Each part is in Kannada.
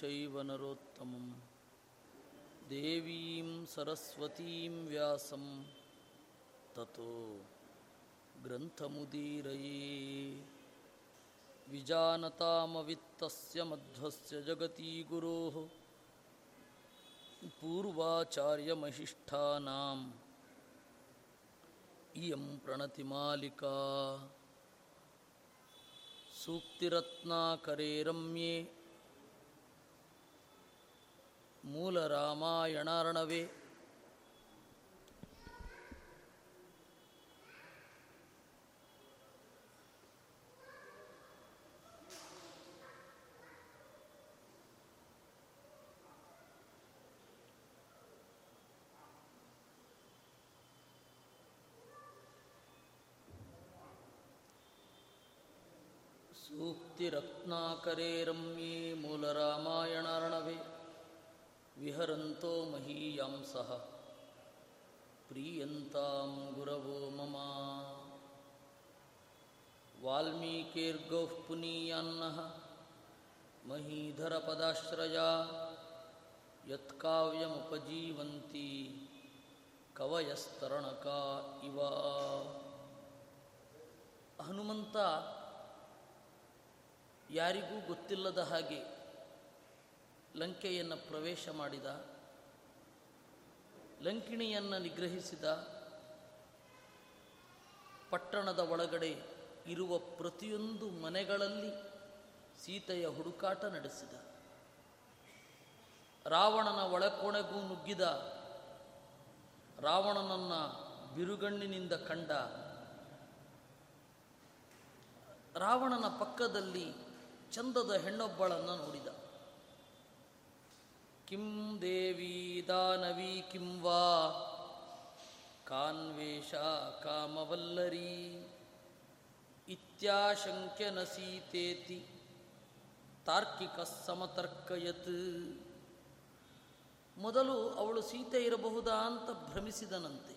चैव नरोत्तमं देवीं सरस्वतीं व्यासं ततो ग्रन्थमुदीरये विजानतामवित्तस्य मध्वस्य जगती गुरोः पूर्वाचार्यमहिष्ठानाम् इयं प्रणतिमालिका सूक्तिरत्नाकरे रम्ये ಮೂಲರಾಮಾಯಣಾರ್ಣವೇ सूक्तिरत्नाकरे रम्ये मूलरामायणार्णवे ವಿಹರಂತೋ ಮಹೀಯಾಂಸಃ ಪ್ರೀಯಂತಾಂ ಗುರವೋ ಮಮ. ವಾಲ್ಮೀಕೇರ್ಗೌಃ ಮಹೀಧರ ಪದಾಶ್ರಯ ಯತ್ಕಾವ್ಯಮುಪಜೀವಂತಿ ಕವಯಸ್ತರಣಕ ಇವ. ಹನುಮಂತ ಯಾರಿಗೂ ಗೊತ್ತಿಲ್ಲದ ಹಾಗೆ ಲಂಕೆಯನ್ನು ಪ್ರವೇಶ ಮಾಡಿದ, ಲಂಕಿಣಿಯನ್ನು ನಿಗ್ರಹಿಸಿದ, ಪಟ್ಟಣದ ಒಳಗಡೆ ಇರುವ ಪ್ರತಿಯೊಂದು ಮನೆಗಳಲ್ಲಿ ಸೀತೆಯ ಹುಡುಕಾಟ ನಡೆಸಿದ. ರಾವಣನ ಒಳಕೊಣೆಗೂ ನುಗ್ಗಿದ, ರಾವಣನನ್ನು ಬಿರುಗಣ್ಣಿನಿಂದ ಕಂಡ. ರಾವಣನ ಪಕ್ಕದಲ್ಲಿ ಚಂದದ ಹೆಣ್ಣೊಬ್ಬಳನ್ನು ನೋಡಿದ. ಕಿಂ ದೇವಿ ದಾನವಿ ಕಿಂ ವಾ ಕಾನ್ವೇಷ ಕಾಮವಲ್ಲರಿ ಇತ್ಯಾಶಂಕ್ಯನ ಸೀತೇತಿ ತಾರ್ಕಿಕ ಸಮತರ್ಕಯತ್ ಮೊದಲು ಅವಳು ಸೀತೆ ಇರಬಹುದಾ ಅಂತ ಭ್ರಮಿಸಿದನಂತೆ.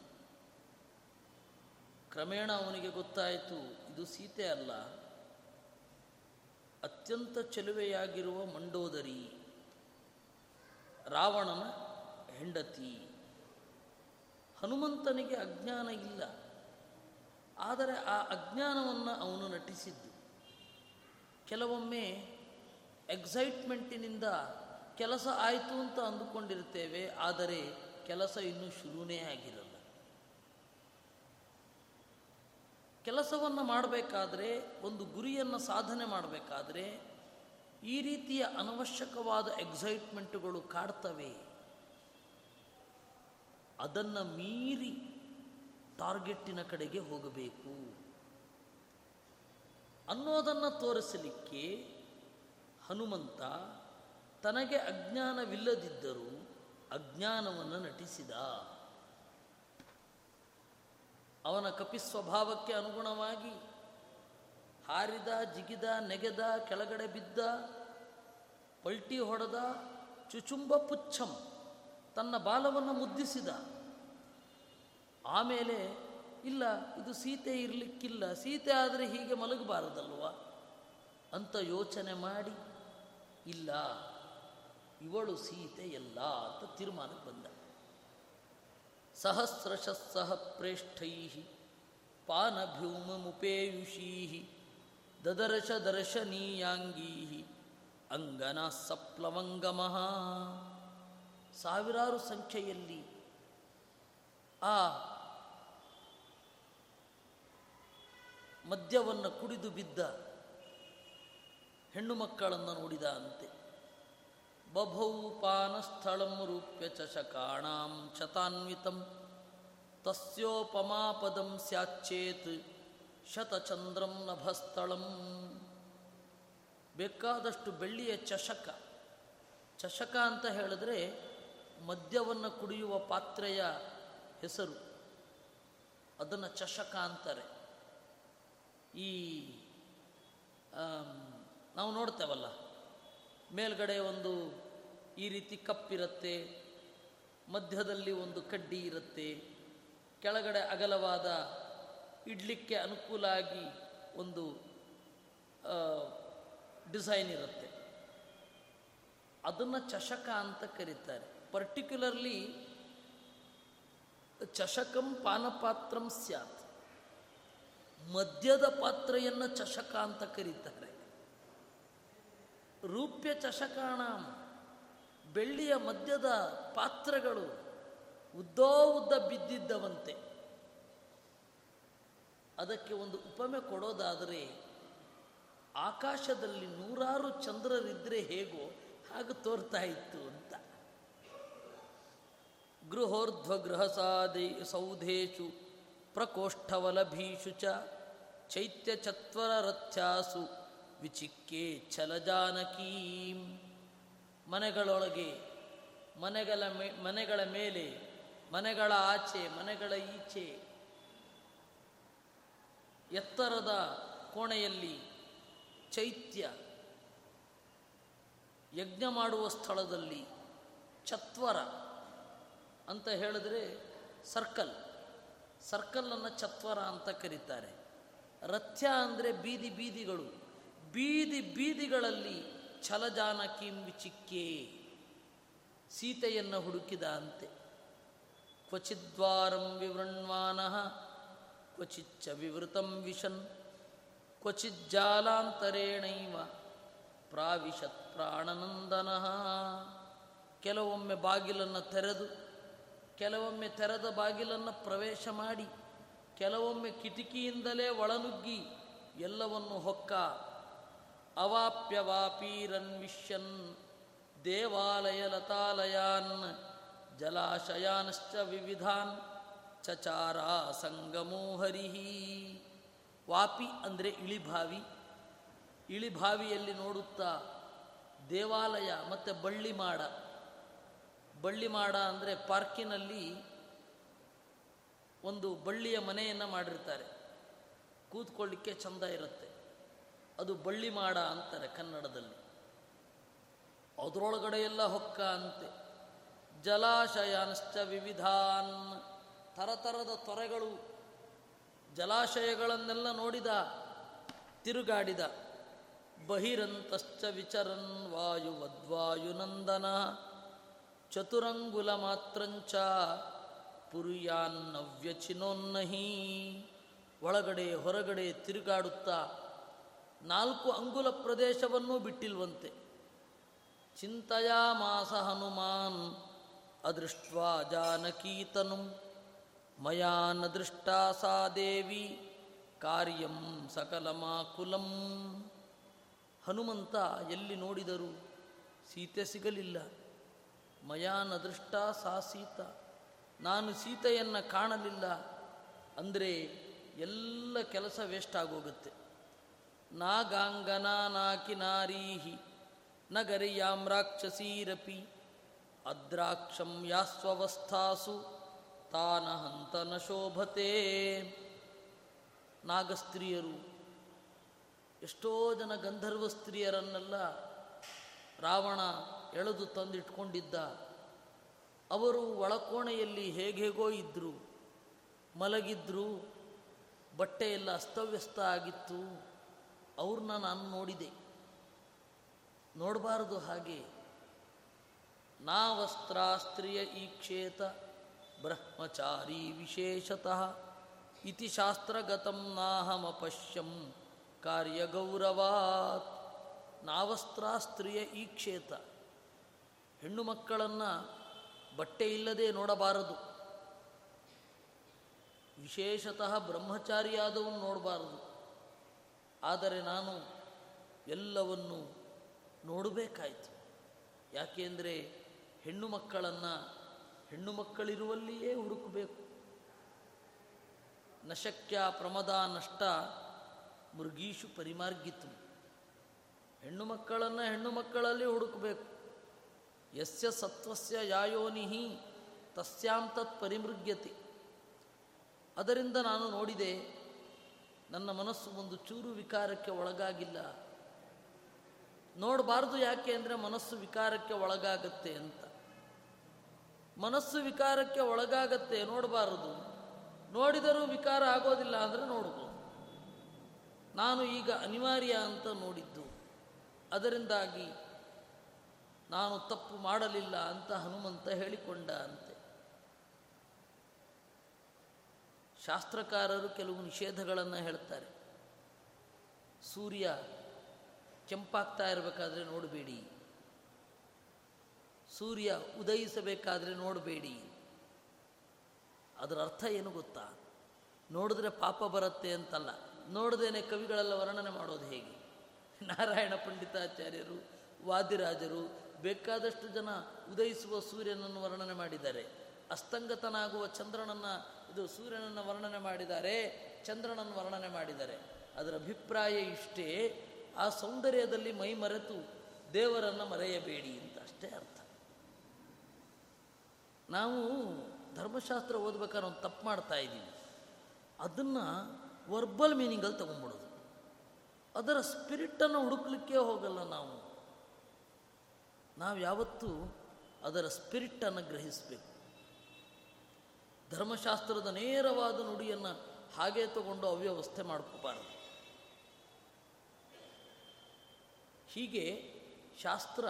ಕ್ರಮೇಣ ಅವನಿಗೆ ಗೊತ್ತಾಯಿತು, ಇದು ಸೀತೆ ಅಲ್ಲ. ಅತ್ಯಂತ ಚೆಲುವೆಯಾಗಿರುವ ಮಂಡೋದರಿ. ರಾವಣನ ಹೆಂಡತಿ. ಹನುಮಂತನಿಗೆ ಅಜ್ಞಾನ ಇಲ್ಲ. ಆದರೆ ಆ ಅಜ್ಞಾನವನ್ನು ಅವನು ನಟಿಸಿದ್ದು. ಕೆಲವೊಮ್ಮೆ ಎಕ್ಸೈಟ್ಮೆಂಟಿನಿಂದ ಕೆಲಸ ಆಯಿತು ಅಂತ ಅಂದುಕೊಂಡಿರ್ತೇವೆ ಆದರೆ ಕೆಲಸ ಇನ್ನೂ ಶುರುವೇ ಆಗಿರಲ್ಲ. ಕೆಲಸವನ್ನು ಮಾಡಬೇಕಾದ್ರೆ, ಒಂದು ಗುರಿಯನ್ನು ಸಾಧನೆ ಮಾಡಬೇಕಾದ್ರೆ ಈ ರೀತಿಯ ಅನವಶ್ಯಕವಾದ ಎಕ್ಸೈಟ್ಮೆಂಟ್ಗಳು ಕಾಡ್ತವೆ. ಅದನ್ನು ಮೀರಿ ಟಾರ್ಗೆಟ್ಟಿನ ಕಡೆಗೆ ಹೋಗಬೇಕು. ಅನ್ನೋದನ್ನು ತೋರಿಸಲಿಕ್ಕೆ ಹನುಮಂತ ತನಗೆ ಅಜ್ಞಾನವಿಲ್ಲದಿದ್ದರೂ ಅಜ್ಞಾನವನ್ನು ನಟಿಸಿದ. ಅವನ ಕಪಿ ಸ್ವಭಾವಕ್ಕೆ ಅನುಗುಣವಾಗಿ ಹಾರಿದ, ಜಿಗಿದ, ನೆಗೆದ, ಕೆಳಗಡೆ ಬಿದ್ದ, ಪಲ್ಟಿ ಹೊಡೆದ, ಚುಚುಂಬ ಪುಚ್ಛಂ ತನ್ನ ಬಾಲವನ್ನು ಮುದ್ದಿಸಿದ. ಆಮೇಲೆ, ಇಲ್ಲ, ಇದು ಸೀತೆ ಇರಲಿಕ್ಕಿಲ್ಲ, ಸೀತೆ ಆದರೆ ಹೀಗೆ ಮಲಗಬಾರದಲ್ವ? ಅಂತ ಯೋಚನೆ ಮಾಡಿ, ಇಲ್ಲ, ಇವಳು ಸೀತೆ ಎಲ್ಲ ಅಂತ ತೀರ್ಮಾನಕ್ಕೆ ಬಂದ. ಸಹಸ್ರಶಃ ಪ್ರೇಷ್ಠೈ ಪಾನಭ್ಯೂಮುಪೇಯುಷೀ ದದರ್ಶ ದರ್ಶನೀಯಾಂಗೀ ಅಂಗನ ಸಪ್ಲವಂಗಮಃ. ಸಾವಿರಾರು ಸಂಖ್ಯೆಯಲ್ಲಿ ಆ ಮದ್ಯವನ್ನು ಕುಡಿದು ಬಿದ್ದ ಹೆಣ್ಣು ಮಕ್ಕಳನ್ನು ನೋಡಿದ ಅಂತೆ. ಬಭೌ ಪಾನಸ್ಥಳಂ ರೂಪ್ಯ ಚಷಕಾಣಾಂ ಶತಾನ್ವಿತಂ ತಸ್ಯೋಪಮಾಪದಂ ಸ್ಯಾಚ್ಚೇತ್. ಶತಚಂದ್ರಂ ನಭಸ್ಥಳಂ. ಬೇಕಾದಷ್ಟು ಬೆಳ್ಳಿಯ ಚಷಕ ಚಷಕ ಅಂತ ಹೇಳಿದ್ರೆ ಮದ್ಯವನ್ನು ಕುಡಿಯುವ ಪಾತ್ರೆಯ ಹೆಸರು. ಅದನ್ನು ಚಷಕ ಅಂತಾರೆ. ಈ ನಾವು ನೋಡ್ತೇವಲ್ಲ, ಮೇಲ್ಗಡೆ ಒಂದು ಈ ರೀತಿ ಕಪ್ಪಿರುತ್ತೆ, ಮಧ್ಯದಲ್ಲಿ ಒಂದು ಕಡ್ಡಿ ಇರುತ್ತೆ, ಕೆಳಗಡೆ ಅಗಲವಾದ ಇಡ್ಲಿಕ್ಕೆ ಅನುಕೂಲ ಆಗಿ ಒಂದು ಡಿಸೈನ್ ಇರುತ್ತೆ. ಅದನ್ನು ಚಷಕ ಅಂತ ಕರೀತಾರೆ. ಪರ್ಟಿಕ್ಯುಲರ್ಲಿ ಚಷಕಂ ಪಾನಪಾತ್ರಂ ಸ್ಯಾತ್. ಮದ್ಯದ ಪಾತ್ರೆಯನ್ನು ಚಷಕ ಅಂತ ಕರೀತಾರೆ. ರೂಪ್ಯ ಚಷಕಾಣ, ಬೆಳ್ಳಿಯ ಮದ್ಯದ ಪಾತ್ರೆಗಳು ಉದ್ದೋ ಉದ್ದ ಬಿದ್ದಿದ್ದವಂತೆ. ಅದಕ್ಕೆ ಒಂದು ಉಪಮೆ ಕೊಡೋದಾದರೆ, ಆಕಾಶದಲ್ಲಿ ನೂರಾರು ಚಂದ್ರರಿದ್ದರೆ ಹೇಗೋ ಹಾಗೆ ತೋರ್ತಾ ಇತ್ತು ಅಂತ. ಗೃಹೋರ್ಧ್ವ ಗೃಹ ಸಾಧೆ ಸೌಧೇಶು ಪ್ರಕೋಷ್ಠವಲಭೀಷು ಚ ಚೈತ್ಯ ಚತ್ವರ ರಥ್ಯಾಸು ವಿಚಿಕ್ಕೆ ಛಲಜಾನಕೀಂ. ಮನೆಗಳೊಳಗೆ, ಮನೆಗಳ ಮೇ, ಮನೆಗಳ ಮೇಲೆ, ಮನೆಗಳ ಆಚೆ, ಮನೆಗಳ ಈಚೆ ಎತ್ತರದ ಕೋಣೆಯಲ್ಲಿ ಚೈತ್ಯ, ಯಜ್ಞ ಮಾಡುವ ಸ್ಥಳದಲ್ಲಿ ಚತ್ವರ ಅಂತ ಹೇಳಿದ್ರೆ ಸರ್ಕಲ್. ಸರ್ಕಲನ್ನು ಚತ್ವರ ಅಂತ ಕರೀತಾರೆ. ರಥ್ಯ ಅಂದರೆ ಬೀದಿ ಬೀದಿಗಳು. ಬೀದಿ ಬೀದಿಗಳಲ್ಲಿ ಛಲಜಾನ ವಿಚಿಕ್ಕೆ ಸೀತೆಯನ್ನು ಹುಡುಕಿದ ಅಂತೆ. ಕ್ವಚಿದ್ವಾರಂ ವಿವೃಣ್ವಾನಃ ಕ್ವಚಿಚ್ಚ ವಿವೃತಂ ವಿಶನ್ ಕ್ವಚಿಜ್ಜಾಲಾಂತರೇಣೈವ ಪ್ರಾವಿಶತ್ ಪ್ರಾಣನಂದನಃ ಕೆಲವೊಮ್ಮೆ ಬಾಗಿಲನ್ನು ತೆರೆದು, ಕೆಲವೊಮ್ಮೆ ತೆರೆದ ಬಾಗಿಲನ್ನು ಪ್ರವೇಶ ಮಾಡಿ, ಕೆಲವೊಮ್ಮೆ ಕಿಟಕಿಯಿಂದಲೇ ಒಳನುಗ್ಗಿ, ಎಲ್ಲವನ್ನು ಹೊಕ್ಕ ಅವಾಪ್ಯವಾಪೀರನ್ವಿಷ್ಯನ್ ದೇವಾಲಯ ಲತಾಲಯಾನ್, ಜಲಾಶಯಾನಶ್ಚ ವಿವಿಧಾನ್ ಚಚಾರ ಸಂಗಮೋ ಹರಿಹಿ ವಾಪಿ ಅಂದರೆ ಇಳಿಭಾವಿ. ಇಳಿಭಾವಿಯಲ್ಲಿ ನೋಡುತ್ತಾ ದೇವಾಲಯ ಮತ್ತು ಬಳ್ಳಿ ಮಾಡ ಅಂದರೆ ಪಾರ್ಕಿನಲ್ಲಿ ಒಂದು ಬಳ್ಳಿಯ ಮನೆಯನ್ನು ಮಾಡಿರ್ತಾರೆ. ಕೂತ್ಕೊಳ್ಳಿಕ್ಕೆ ಚಂದ ಇರುತ್ತೆ. ಅದು ಬಳ್ಳಿ ಮಾಡ ಅಂತಾರೆ ಕನ್ನಡದಲ್ಲಿ. ಅದರೊಳಗಡೆ ಎಲ್ಲ ಹೊಕ್ಕ ಅಂತೆ. ಜಲಾಶಯಾನಶ್ಚ ವಿವಿಧಾನ್. ಥರಥರದ ತೊರೆಗಳು, ಜಲಾಶಯಗಳನ್ನೆಲ್ಲ ನೋಡಿದ, ತಿರುಗಾಡಿದ. ಬಹಿರಂತಶ್ಚ ವಿಚರನ್ ವಾಯುವದ್ವಾಯುನಂದನ, ಚತುರಂಗುಲ ಮಾತ್ರಂಚ ಪುರಿಯಾನ್ನವ್ಯಚಿನೋನ್ನಹಿ. ಒಳಗಡೆ ಹೊರಗಡೆ ತಿರುಗಾಡುತ್ತಾ, ನಾಲ್ಕು ಅಂಗುಲ ಪ್ರದೇಶವನ್ನೂ ಬಿಟ್ಟಿಲ್ವಂತೆ. ಚಿಂತೆಯಾಮಾಸ ಹನುಮಾನ್, ಅದೃಷ್ಟ್ವಾ ಜಾನಕೀತನು. ಮಯಾ ನ ದೃಷ್ಟಾ ಸಾ ದೇವಿ ಕಾರ್ಯಂ ಸಕಲಮಾಕುಲಂ. ಹನುಮಂತ ಎಲ್ಲಿ ನೋಡಿದರು ಸೀತೆ ಸಿಗಲಿಲ್ಲ. ಮಯಾ ನ ದೃಷ್ಟ ಸಾ ಸೀತ. ನಾನು ಸೀತೆಯನ್ನು ಕಾಣಲಿಲ್ಲ ಅಂದರೆ ಎಲ್ಲ ಕೆಲಸ ವೇಸ್ಟ್ ಆಗೋಗುತ್ತೆ. ನಾಗಾಂಗನ ನಾಕಿನಾರೀಹಿ ನಗರಿಯಾಂ ರಾಕ್ಷಸೀರಪಿ ಅದ್ರಾಕ್ಷಂ ಯಾಸ್ವವಸ್ಥಾಸು. ತಾನ ಹಂತನ ನ ಶೋಭತೆ. ನಾಗಸ್ತ್ರೀಯರು, ಎಷ್ಟೋ ಜನ ಗಂಧರ್ವ ಸ್ತ್ರೀಯರನ್ನೆಲ್ಲ ರಾವಣ ಎಳೆದು ತಂದಿಟ್ಕೊಂಡಿದ್ದ. ಅವರು ಒಳಕೋಣೆಯಲ್ಲಿ ಹೇಗೇಗೋ ಇದ್ದರು ಮಲಗಿದ್ರು, ಬಟ್ಟೆ ಎಲ್ಲ ಅಸ್ತವ್ಯಸ್ತ ಆಗಿತ್ತು. ಅವ್ರನ್ನ ನಾನು ನೋಡಿದೆ. ನೋಡಬಾರದು ಹಾಗೆ. ನಾವಸ್ತ್ರಾಸ್ತ್ರಿಯ ಈಕ್ಷೇತ ಬ್ರಹ್ಮಚಾರಿ ವಿಶೇಷತಃ ಇತಿ ಶಾಸ್ತ್ರಗತಂ ನಾಹಮಪಶ್ಯಂ ಕಾರ್ಯಗೌರವಾತ್. ಈ ಕ್ಷೇತ್ರ. ಹೆಣ್ಣು ಮಕ್ಕಳನ್ನು ಬಟ್ಟೆ ಇಲ್ಲದೆ ನೋಡಬಾರದು. ವಿಶೇಷತಃ ಬ್ರಹ್ಮಚಾರಿಯಾದವನು ನೋಡಬಾರದು. ಆದರೆ ನಾನು ಎಲ್ಲವನ್ನು ನೋಡಬೇಕಾಯಿತು. ಯಾಕೆಂದರೆ ಹೆಣ್ಣು ಮಕ್ಕಳನ್ನು ಹೆಣ್ಣು ಮಕ್ಕಳಿರುವಲ್ಲಿಯೇ ಹುಡುಕಬೇಕು. ನಶಕ್ಯ, ಪ್ರಮದ, ನಷ್ಟ ಮೃಗೀಶು ಪರಿಮಾರ್ಗಿತು. ಹೆಣ್ಣು ಮಕ್ಕಳನ್ನು ಹೆಣ್ಣು ಮಕ್ಕಳಲ್ಲಿ ಹುಡುಕಬೇಕು. ಯಸ್ಯ ಸತ್ವಸ್ಯ ಯಾಯೋನಿಹಿ ತಸ್ಯಾಂ ತತ್ ಪರಿಮೃಗ್ಯತೆ. ಅದರಿಂದ ನಾನು ನೋಡಿದೆ, ನನ್ನ ಮನಸ್ಸು ಒಂದು ಚೂರು ವಿಕಾರಕ್ಕೆ ಒಳಗಾಗಿಲ್ಲ. ನೋಡಬಾರ್ದು ಯಾಕೆ ಅಂದರೆ ಮನಸ್ಸು ವಿಕಾರಕ್ಕೆ ಒಳಗಾಗತ್ತೆ ಅಂತ. ಮನಸ್ಸು ವಿಕಾರಕ್ಕೆ ಒಳಗಾಗತ್ತೆ, ನೋಡಬಾರದು. ನೋಡಿದರೂ ವಿಕಾರ ಆಗೋದಿಲ್ಲ ಅಂದರೆ ನೋಡಬಹುದು ನಾನು ಈಗ ಅನಿವಾರ್ಯ ಅಂತ ನೋಡಿದ್ದು. ಅದರಿಂದಾಗಿ ನಾನು ತಪ್ಪು ಮಾಡಲಿಲ್ಲ ಅಂತ ಹನುಮಂತ ಹೇಳಿಕೊಂಡ ಅಂತೆ. ಶಾಸ್ತ್ರಕಾರರು ಕೆಲವು ನಿಷೇಧಗಳನ್ನು ಹೇಳ್ತಾರೆ. ಸೂರ್ಯ ಕೆಂಪಾಗ್ತಾ ಇರಬೇಕಾದ್ರೆ ನೋಡಬೇಡಿ. ಸೂರ್ಯ ಉದಯಿಸಬೇಕಾದ್ರೆ ನೋಡಬೇಡಿ. ಅದರ ಅರ್ಥ ಏನು ಗೊತ್ತಾ? ನೋಡಿದ್ರೆ ಪಾಪ ಬರುತ್ತೆ ಅಂತಲ್ಲ. ನೋಡ್ದೇನೆ ಕವಿಗಳೆಲ್ಲ ವರ್ಣನೆ ಮಾಡೋದು ಹೇಗೆ? ನಾರಾಯಣ ಪಂಡಿತಾಚಾರ್ಯರು, ವಾದಿರಾಜರು, ಬೇಕಾದಷ್ಟು ಜನ ಉದಯಿಸುವ ಸೂರ್ಯನನ್ನು ವರ್ಣನೆ ಮಾಡಿದ್ದಾರೆ. ಅಸ್ತಂಗತನಾಗುವ ಚಂದ್ರನನ್ನು, ಇದು ಸೂರ್ಯನನ್ನು ವರ್ಣನೆ ಮಾಡಿದ್ದಾರೆ, ಚಂದ್ರನನ್ನು ವರ್ಣನೆ ಮಾಡಿದ್ದಾರೆ. ಅದರ ಅಭಿಪ್ರಾಯ ಇಷ್ಟೇ, ಆ ಸೌಂದರ್ಯದಲ್ಲಿ ಮೈ ಮರೆತು ದೇವರನ್ನು ಮರೆಯಬೇಡಿ ಅಂತ ಅಷ್ಟೇ ಅರ್ಥ. ನಾವು ಧರ್ಮಶಾಸ್ತ್ರ ಓದ್ಬೇಕಾದ್ರೆ ಒಂದು ತಪ್ಪು ಮಾಡ್ತಾ ಇದ್ದೀವಿ. ಅದನ್ನು ವರ್ಬಲ್ ಮೀನಿಂಗಲ್ಲಿ ತಗೊಂಡ್ಬಿಡೋದು. ಅದರ ಸ್ಪಿರಿಟನ್ನು ಹುಡುಕ್ಲಿಕ್ಕೆ ಹೋಗಲ್ಲ ನಾವು. ನಾವು ಯಾವತ್ತೂ ಅದರ ಸ್ಪಿರಿಟನ್ನು ಗ್ರಹಿಸಬೇಕು. ಧರ್ಮಶಾಸ್ತ್ರದ ನೇರವಾದ ನುಡಿಯನ್ನು ಹಾಗೆ ತಗೊಂಡು ಅವ್ಯವಸ್ಥೆ ಮಾಡ್ಕೋಬಾರದು. ಹೀಗೆ ಶಾಸ್ತ್ರ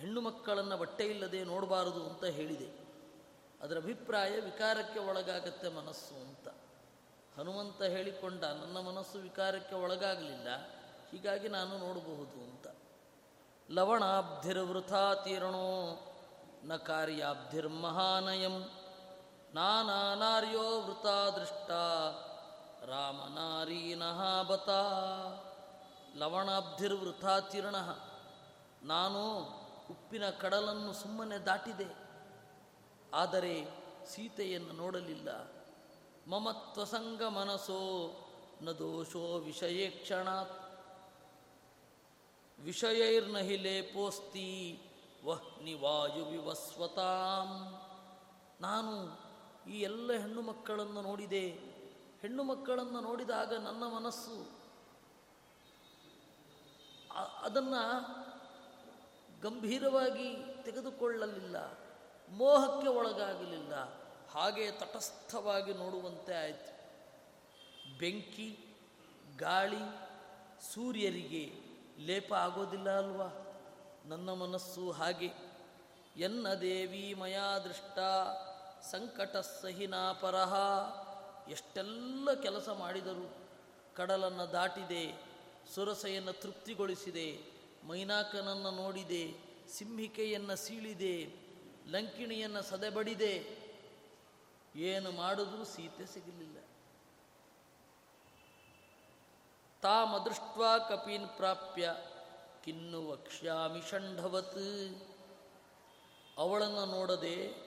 ಹೆಣ್ಣು ಮಕ್ಕಳನ್ನು ಬಟ್ಟೆ ಇಲ್ಲದೆ ನೋಡಬಾರದು ಅಂತ ಹೇಳಿದೆ. ಅದರ ಅಭಿಪ್ರಾಯ ವಿಕಾರಕ್ಕೆ ಒಳಗಾಗತ್ತೆ ಮನಸ್ಸು ಅಂತ. ಹನುಮಂತ ಹೇಳಿಕೊಂಡ, ನನ್ನ ಮನಸ್ಸು ವಿಕಾರಕ್ಕೆ ಒಳಗಾಗಲಿಲ್ಲ, ಹೀಗಾಗಿ ನಾನು ನೋಡಬಹುದು ಅಂತ. ಲವಣಾಬ್ಧಿರ್ವೃಥಾತೀರ್ಣೋ, ನ ಕಾರ್ಯಾಬ್ಧಿರ್ಮಹಾನಯಂ, ನಾನಾನಾರ್ಯೋ ವೃತಾ ದೃಷ್ಟ ರಾಮನಾರೀನಃ ಬತ. ಲವಣಾಬ್ಧಿರ್ವೃಥಾ ತೀರ್ಣ ನಾನು ಉಪ್ಪಿನ ಕಡಲನ್ನು ಸುಮ್ಮನೆ ದಾಟಿದೆ. ಆದರೆ ಸೀತೆಯನ್ನು ನೋಡಲಿಲ್ಲ. ಮಮತ್ವಸಂಗ ಮನಸೋ ನ ದೋಷೋ ವಿಷಯೇ ಕ್ಷಣಾತ್. ವಿಷಯೈರ್ನಹಿ ಲೇಪೋಸ್ತಿ ವಹ್ನಿ ವಾಯು ವಿವಸ್ವತಾಂ. ನಾನು ಈ ಎಲ್ಲ ಹೆಣ್ಣು ಮಕ್ಕಳನ್ನು ನೋಡಿದೆ. ಹೆಣ್ಣು ಮಕ್ಕಳನ್ನು ನೋಡಿದಾಗ ನನ್ನ ಮನಸ್ಸು ಅದನ್ನು ಗಂಭೀರವಾಗಿ ತೆಗೆದುಕೊಳ್ಳಲಿಲ್ಲ, ಮೋಹಕ್ಕೆ ಒಳಗಾಗಲಿಲ್ಲ, ಹಾಗೆ ತಟಸ್ಥವಾಗಿ ನೋಡುವಂತೆ ಆಯಿತು. ಬೆಂಕಿ, ಗಾಳಿ, ಸೂರ್ಯರಿಗೆ ಲೇಪ ಆಗೋದಿಲ್ಲ ಅಲ್ವಾ? ನನ್ನ ಮನಸ್ಸು ಹಾಗೆ. ಎನ್ನ ದೇವಿ ಮಯಾ ದೃಷ್ಟ, ಸಂಕಟ ಸಹಿನಾ ಪರಹ. ಎಷ್ಟೆಲ್ಲ ಕೆಲಸ ಮಾಡಿದರು ಕಡಲನ್ನು ದಾಟಿದೆ, ಸುರಸೆಯನ್ನು ತೃಪ್ತಿಗೊಳಿಸಿದೆ ಮೈನಾಕನನ್ನು ನೋಡಿದೆ, ಸಿಂಹಿಕೆಯನ್ನು ಸೀಳಿದೆ, ಲಂಕಿಣಿಯನ್ನು ಸದೆಬಡಿದೆ. ಏನು ಮಾಡಿದ್ರೂ ಸೀತೆ ಸಿಗಲಿಲ್ಲ. ತಾಮದೃಷ್ಟ ಕಪೀನ್ ಪ್ರಾಪ್ಯ, ಕಿನ್ನು ವಕ್ಷ್ಯಾಮಿ ಷಂಢವತ್ ಅವಳನ್ನು ನೋಡದೆ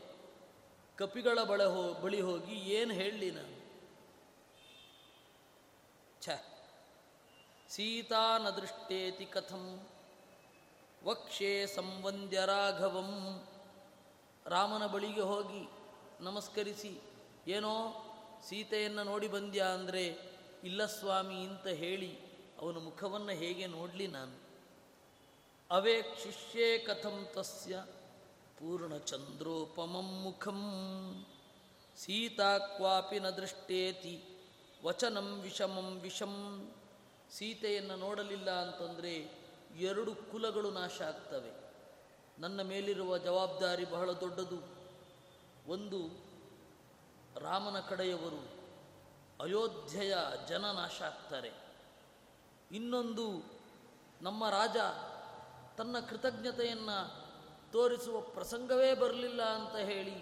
ಕಪಿಗಳ ಬಳೆ ಹೋ, ಬಳಿ ಹೋಗಿ ಏನು ಹೇಳಲಿ ನಾನು? ಛ ಸೀತಾ ನ ದೃಷ್ಟೇತಿ ಕಥಂ. ವಕ್ಷೇ ಸಂವಂದ್ಯ ರಾಘವಂ. ರಾಮನ ಬಳಿಗೆ ಹೋಗಿ ನಮಸ್ಕರಿಸಿ, ಏನೋ ಸೀತೆಯನ್ನು ನೋಡಿ ಬಂದ್ಯಾ ಅಂದರೆ, ಇಲ್ಲ ಸ್ವಾಮಿ ಅಂತ ಹೇಳಿ, ಅವನ ಮುಖವನ್ನು ಹೇಗೆ ನೋಡಲಿ ನಾನು. ಅವೇಕ್ಷಿಷ್ಯೇ ಕಥಂ ತಸ್ಯ ಪೂರ್ಣಚಂದ್ರೋಪಮಂ ಮುಖಂ. ಸೀತಾ ಕ್ವಾಪಿ ನ ದೃಷ್ಟೇತಿ, ವಚನಂ ವಿಷಮಂ ವಿಷಂ. ಸೀತೆಯನ್ನು ನೋಡಲಿಲ್ಲ ಅಂತಂದರೆ ಎರಡು ಕುಲಗಳು ನಾಶ ಆಗ್ತವೆ. ನನ್ನ ಮೇಲಿರುವ ಜವಾಬ್ದಾರಿ ಬಹಳ ದೊಡ್ಡದು. ಒಂದು, ರಾಮನ ಕಡೆಯವರು ಅಯೋಧ್ಯೆಯ ಜನ ನಾಶ ಆಗ್ತಾರೆ. ಇನ್ನೊಂದು, ನಮ್ಮ ರಾಜ ತನ್ನ ಕೃತಜ್ಞತೆಯನ್ನು ತೋರಿಸುವ ಪ್ರಸಂಗವೇ ಬರಲಿಲ್ಲ ಅಂತ ಹೇಳಿ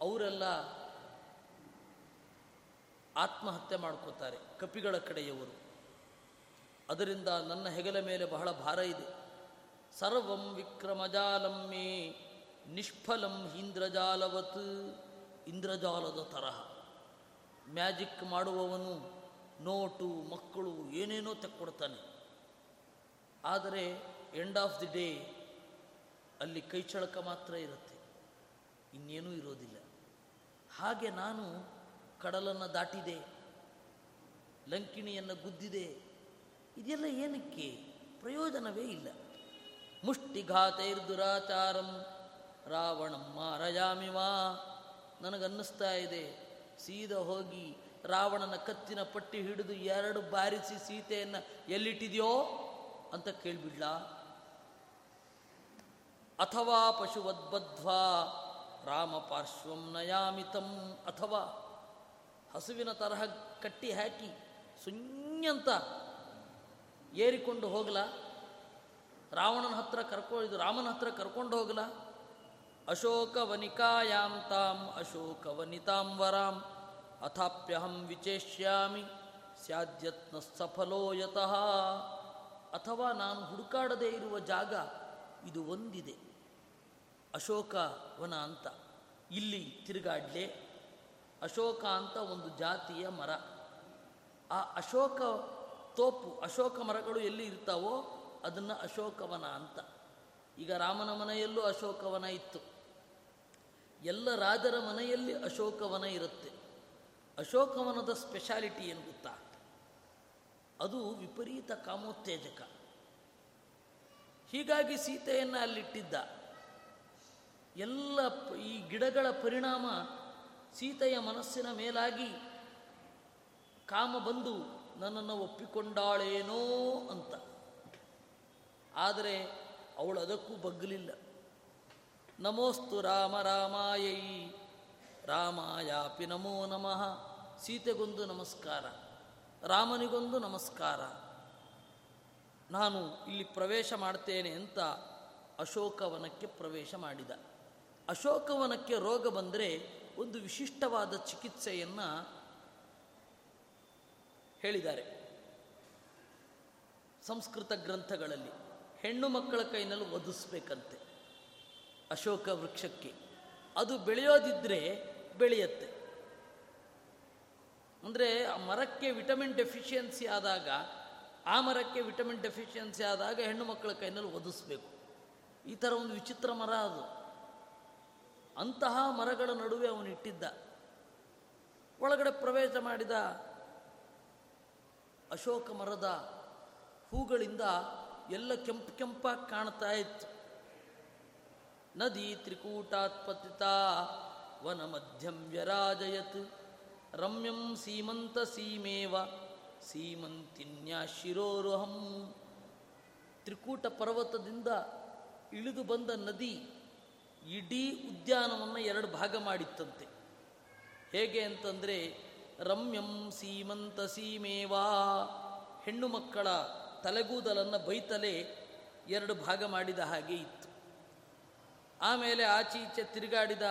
ಅವರೆಲ್ಲ ಆತ್ಮಹತ್ಯೆ ಮಾಡ್ಕೋತಾರೆ ಕಪಿಗಳ ಕಡೆಯವರು. ಅದರಿಂದ ನನ್ನ ಹೆಗಲ ಮೇಲೆ ಬಹಳ ಭಾರ ಇದೆ. ಸರ್ವಂ ವಿಕ್ರಮಜಾಲಂ ನಿಷ್ಫಲಂ ಇಂದ್ರಜಾಲವತ್ ಇಂದ್ರಜಾಲದ ತರಹ. ಮ್ಯಾಜಿಕ್ ಮಾಡುವವನು ನೋಟು, ಮಕ್ಕಳು ಏನೇನೋ ತೆಕ್ಕೊಡ್ತಾನೆ. ಆದರೆ ಎಂಡ್ ಆಫ್ ದಿ ಡೇ ಅಲ್ಲಿ ಕೈಚಳಕ ಮಾತ್ರ ಇರುತ್ತೆ. ಇನ್ನೇನೂ ಇರೋದಿಲ್ಲ. ಹಾಗೆ ನಾನು ಕಡಲನ್ನು ದಾಟಿದೆ, ಲಂಕಿಣಿಯನ್ನು ಗುದ್ದಿದೆ ಇದೆಲ್ಲ ಏನಕ್ಕೆ? ಪ್ರಯೋಜನವೇ ಇಲ್ಲ. ಮುಷ್ಟಿಘಾತೈರ್ದುರಾಚಾರಂ ರಾವಣಂ ಮಾರಯಾಮಿವಾ ನನಗನ್ನಿಸ್ತಾ ಇದೆ, ಸೀದ ಹೋಗಿ ರಾವಣನ ಕತ್ತಿನ ಪಟ್ಟಿ ಹಿಡಿದು ಎರಡು ಬಾರಿಸಿ ಸೀತೆಯನ್ನು ಎಲ್ಲಿಟ್ಟಿದೆಯೋ ಅಂತ ಕೇಳಿಬಿಡ್ಲ? ಅಥವಾ ಪಶುವದ್ಬದ್ಧ್ವಾ ರಾಮ ಪಾರ್ಶ್ವಂ ನಯಾಮಿತಂ, ಅಥವಾ ಹಸುವಿನ ತರಹ ಕಟ್ಟಿ ಹಾಕಿ ಸುඤ್ಯಂತ ಏರಿಕೊಂಡು ಹೋಗಲ. ರಾವಣನ ಹತ್ರ ಕರ್ಕೊ, ಇದು ರಾಮನ ಹತ್ರ ಕರ್ಕೊಂಡು ಹೋಗಲ. ಅಶೋಕ ವನಿಕಾಯಾಂತಾಂ ತಾಂ, ಅಶೋಕವನಿತಾಂ ವರಾಂ. ಅಥಾಪ್ಯಹಂ ವಿಚೇಷ್ಯಾಮಿ, ಸ್ಯಾದ್ಯತ್ನ ಸಫಲೋ ಯತಃ. ಅಥವಾ ನಾನು ಹುಡುಕಾಡದೇ ಇರುವ ಜಾಗ ಇದು ಒಂದಿದೆ. ಅಶೋಕವನ ಅಂತ. ಇಲ್ಲಿ ತಿರುಗಾಡ್ಲೆ. ಅಶೋಕ ಅಂತ ಒಂದು ಜಾತಿಯ ಮರ. ಆ ಅಶೋಕ ತೋಪು ಅಶೋಕ ಮರಗಳು ಎಲ್ಲಿ ಇರ್ತಾವೋ ಅದನ್ನು ಅಶೋಕವನ ಅಂತ. ಈಗ ರಾಮನ ಮನೆಯಲ್ಲೂ ಅಶೋಕವನ ಇತ್ತು. ಎಲ್ಲ ರಾಜರ ಮನೆಯಲ್ಲಿ ಅಶೋಕವನ ಇರುತ್ತೆ. ಅಶೋಕವನದ ಸ್ಪೆಷಾಲಿಟಿ ಏನು ಗೊತ್ತಾ? ಅದು ವಿಪರೀತ ಕಾಮೋತ್ತೇಜಕ. ಹೀಗಾಗಿ ಸೀತೆಯನ್ನು ಅಲ್ಲಿಟ್ಟಿದ್ದ. ಎಲ್ಲ ಈ ಗಿಡಗಳ ಪರಿಣಾಮ ಸೀತೆಯ ಮನಸ್ಸಿನ ಮೇಲಾಗಿ ಕಾಮ ಬಂದು ನನ್ನನ್ನು ಒಪ್ಪಿಕೊಂಡಾಳೇನೋ ಅಂತ. ಆದರೆ ಅವಳು ಅದಕ್ಕೂ ಬಗ್ಗಲಿಲ್ಲ ನಮೋಸ್ತು ರಾಮ ರಾಮಾಯೈ. ರಾಮಾಯಾಪಿ ನಮೋ ನಮಃ. ಸೀತೆಗೊಂದು ನಮಸ್ಕಾರ. ರಾಮನಿಗೊಂದು ನಮಸ್ಕಾರ. ನಾನು ಇಲ್ಲಿ ಪ್ರವೇಶ ಮಾಡ್ತೇನೆ ಅಂತ ಅಶೋಕವನಕ್ಕೆ ಪ್ರವೇಶ ಮಾಡಿದ. ಅಶೋಕವನಕ್ಕೆ ರೋಗ ಬಂದರೆ ಒಂದು ವಿಶಿಷ್ಟವಾದ ಚಿಕಿತ್ಸೆಯನ್ನು ಹೇಳಿದ್ದಾರೆ. ಸಂಸ್ಕೃತ ಗ್ರಂಥಗಳಲ್ಲಿ ಹೆಣ್ಣು ಮಕ್ಕಳ ಕೈನಲ್ಲಿ ಒದಿಸ್ಬೇಕಂತೆ ಅಶೋಕ ವೃಕ್ಷಕ್ಕೆ ಅದು ಬೆಳೆಯೋದಿದ್ರೆ ಬೆಳೆಯುತ್ತೆ. ಅಂದರೆ ಆ ಮರಕ್ಕೆ ವಿಟಮಿನ್ ಡೆಫಿಷಿಯನ್ಸಿ ಆದಾಗ, ಆ ಮರಕ್ಕೆ ವಿಟಮಿನ್ ಡೆಫಿಷಿಯನ್ಸಿ ಆದಾಗ ಹೆಣ್ಣು ಮಕ್ಕಳ ಕೈನಲ್ಲಿ ಒದಿಸ್ಬೇಕು ಈ ಥರ ಒಂದು ವಿಚಿತ್ರ ಮರ ಅದು. ಅಂತಹ ಮರಗಳ ನಡುವೆ ಅವನು ಇಟ್ಟಿದ್ದ. ಒಳಗಡೆ ಪ್ರವೇಶ ಮಾಡಿದ ಅಶೋಕ ಮರದ ಹೂಗಳಿಂದ ಎಲ್ಲ ಕೆಂಪು ಕೆಂಪಾಗಿ ಕಾಣ್ತಾ ಇತ್ತು. ನದಿ ತ್ರಿಕೂಟಾತ್ಪತಿತ ವನ ಮಧ್ಯಂ ವ್ಯರಾಜಯತ್. ರಮ್ಯಂ ಸೀಮಂತ ಸೀಮೇವ, ಸೀಮಂತಿನ್ಯಾ ಶಿರೋರುಹಂ. ತ್ರಿಕೂಟ ಪರ್ವತದಿಂದ ಇಳಿದು ಬಂದ ನದಿ ಇಡೀ ಉದ್ಯಾನವನ್ನು ಎರಡು ಭಾಗ ಮಾಡಿತ್ತಂತೆ. ಹೇಗೆ ಅಂತಂದರೆ ರಮ್ಯಂ ಸೀಮಂತ ಸೀಮೇವಾ. ಹೆಣ್ಣು ಮಕ್ಕಳ ತಲೆಗೂದಲನ್ನು ಬೈತಲೇ ಎರಡು ಭಾಗ ಮಾಡಿದ ಹಾಗೆ ಇತ್ತು. ಆಮೇಲೆ ಆಚೆ ಈಚೆ ತಿರುಗಾಡಿದ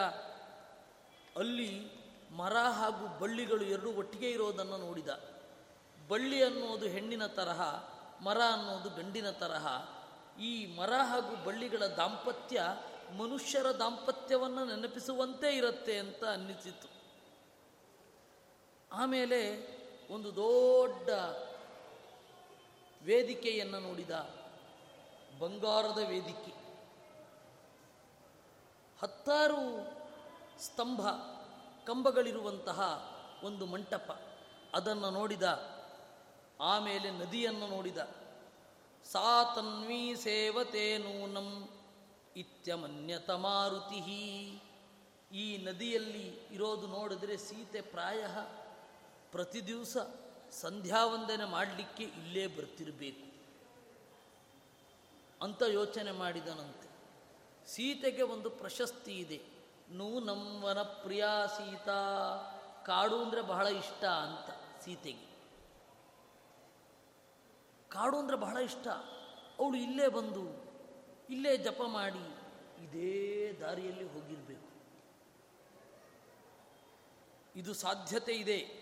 ಅಲ್ಲಿ ಮರ ಹಾಗೂ ಬಳ್ಳಿಗಳು ಎರಡೂ ಒಟ್ಟಿಗೆ ಇರೋದನ್ನು ನೋಡಿದ. ಬಳ್ಳಿ ಅನ್ನೋದು ಹೆಣ್ಣಿನ ತರಹ, ಮರ ಅನ್ನೋದು ಗಂಡಿನ ತರಹ. ಈ ಮರ ಹಾಗೂ ಬಳ್ಳಿಗಳ ದಾಂಪತ್ಯ ಮನುಷ್ಯರ ದಾಂಪತ್ಯವನ್ನು ನೆನಪಿಸುವಂತೆ ಇರುತ್ತೆ ಅಂತ ಅನ್ನಿಸಿತು. ಆಮೇಲೆ ಒಂದು ದೊಡ್ಡ ವೇದಿಕೆಯನ್ನು ನೋಡಿದ ಬಂಗಾರದ ವೇದಿಕೆ. ಹತ್ತಾರು ಸ್ತಂಭ, ಕಂಬಗಳಿರುವಂತಹ ಒಂದು ಮಂಟಪ. ಅದನ್ನು ನೋಡಿದ, ಆಮೇಲೆ ನದಿಯನ್ನು ನೋಡಿದ. ಸಾ ತನ್ವೀ ಸೇವತೆ ನೂನಂ ಇತ್ಯಮನ್ಯತ ಮಾರುತಿ ಈ ನದಿಯಲ್ಲಿ ಇರೋದು ನೋಡಿದ್ರೆ ಸೀತೆ ಪ್ರಾಯ ಪ್ರತಿ ದಿವಸ ಸಂಧ್ಯಾವಂದನೆ ಮಾಡಲಿಕ್ಕೆ ಇಲ್ಲೇ ಬರ್ತಿರಬೇಕು. ಅಂತ ಯೋಚನೆ ಮಾಡಿದನಂತೆ. ಸೀತೆಗೆ ಒಂದು ಪ್ರಶಸ್ತಿ ಇದೆ. ನೂ ನಮ್ಮನ ಪ್ರಿಯ ಸೀತಾ, ಕಾಡು ಅಂದರೆ ಬಹಳ ಇಷ್ಟ ಅಂತ ಸೀತೆಗೆ. ಕಾಡು ಅಂದರೆ ಬಹಳ ಇಷ್ಟ. ಅವಳು ಇಲ್ಲೇ ಬಂದು, ಇಲ್ಲೇ ಜಪ ಮಾಡಿ ಇದೇ ದಾರಿಯಲ್ಲಿ ಹೋಗಿರಬೇಕು. ಇದು ಸಾಧ್ಯತೆ ಇದೆ.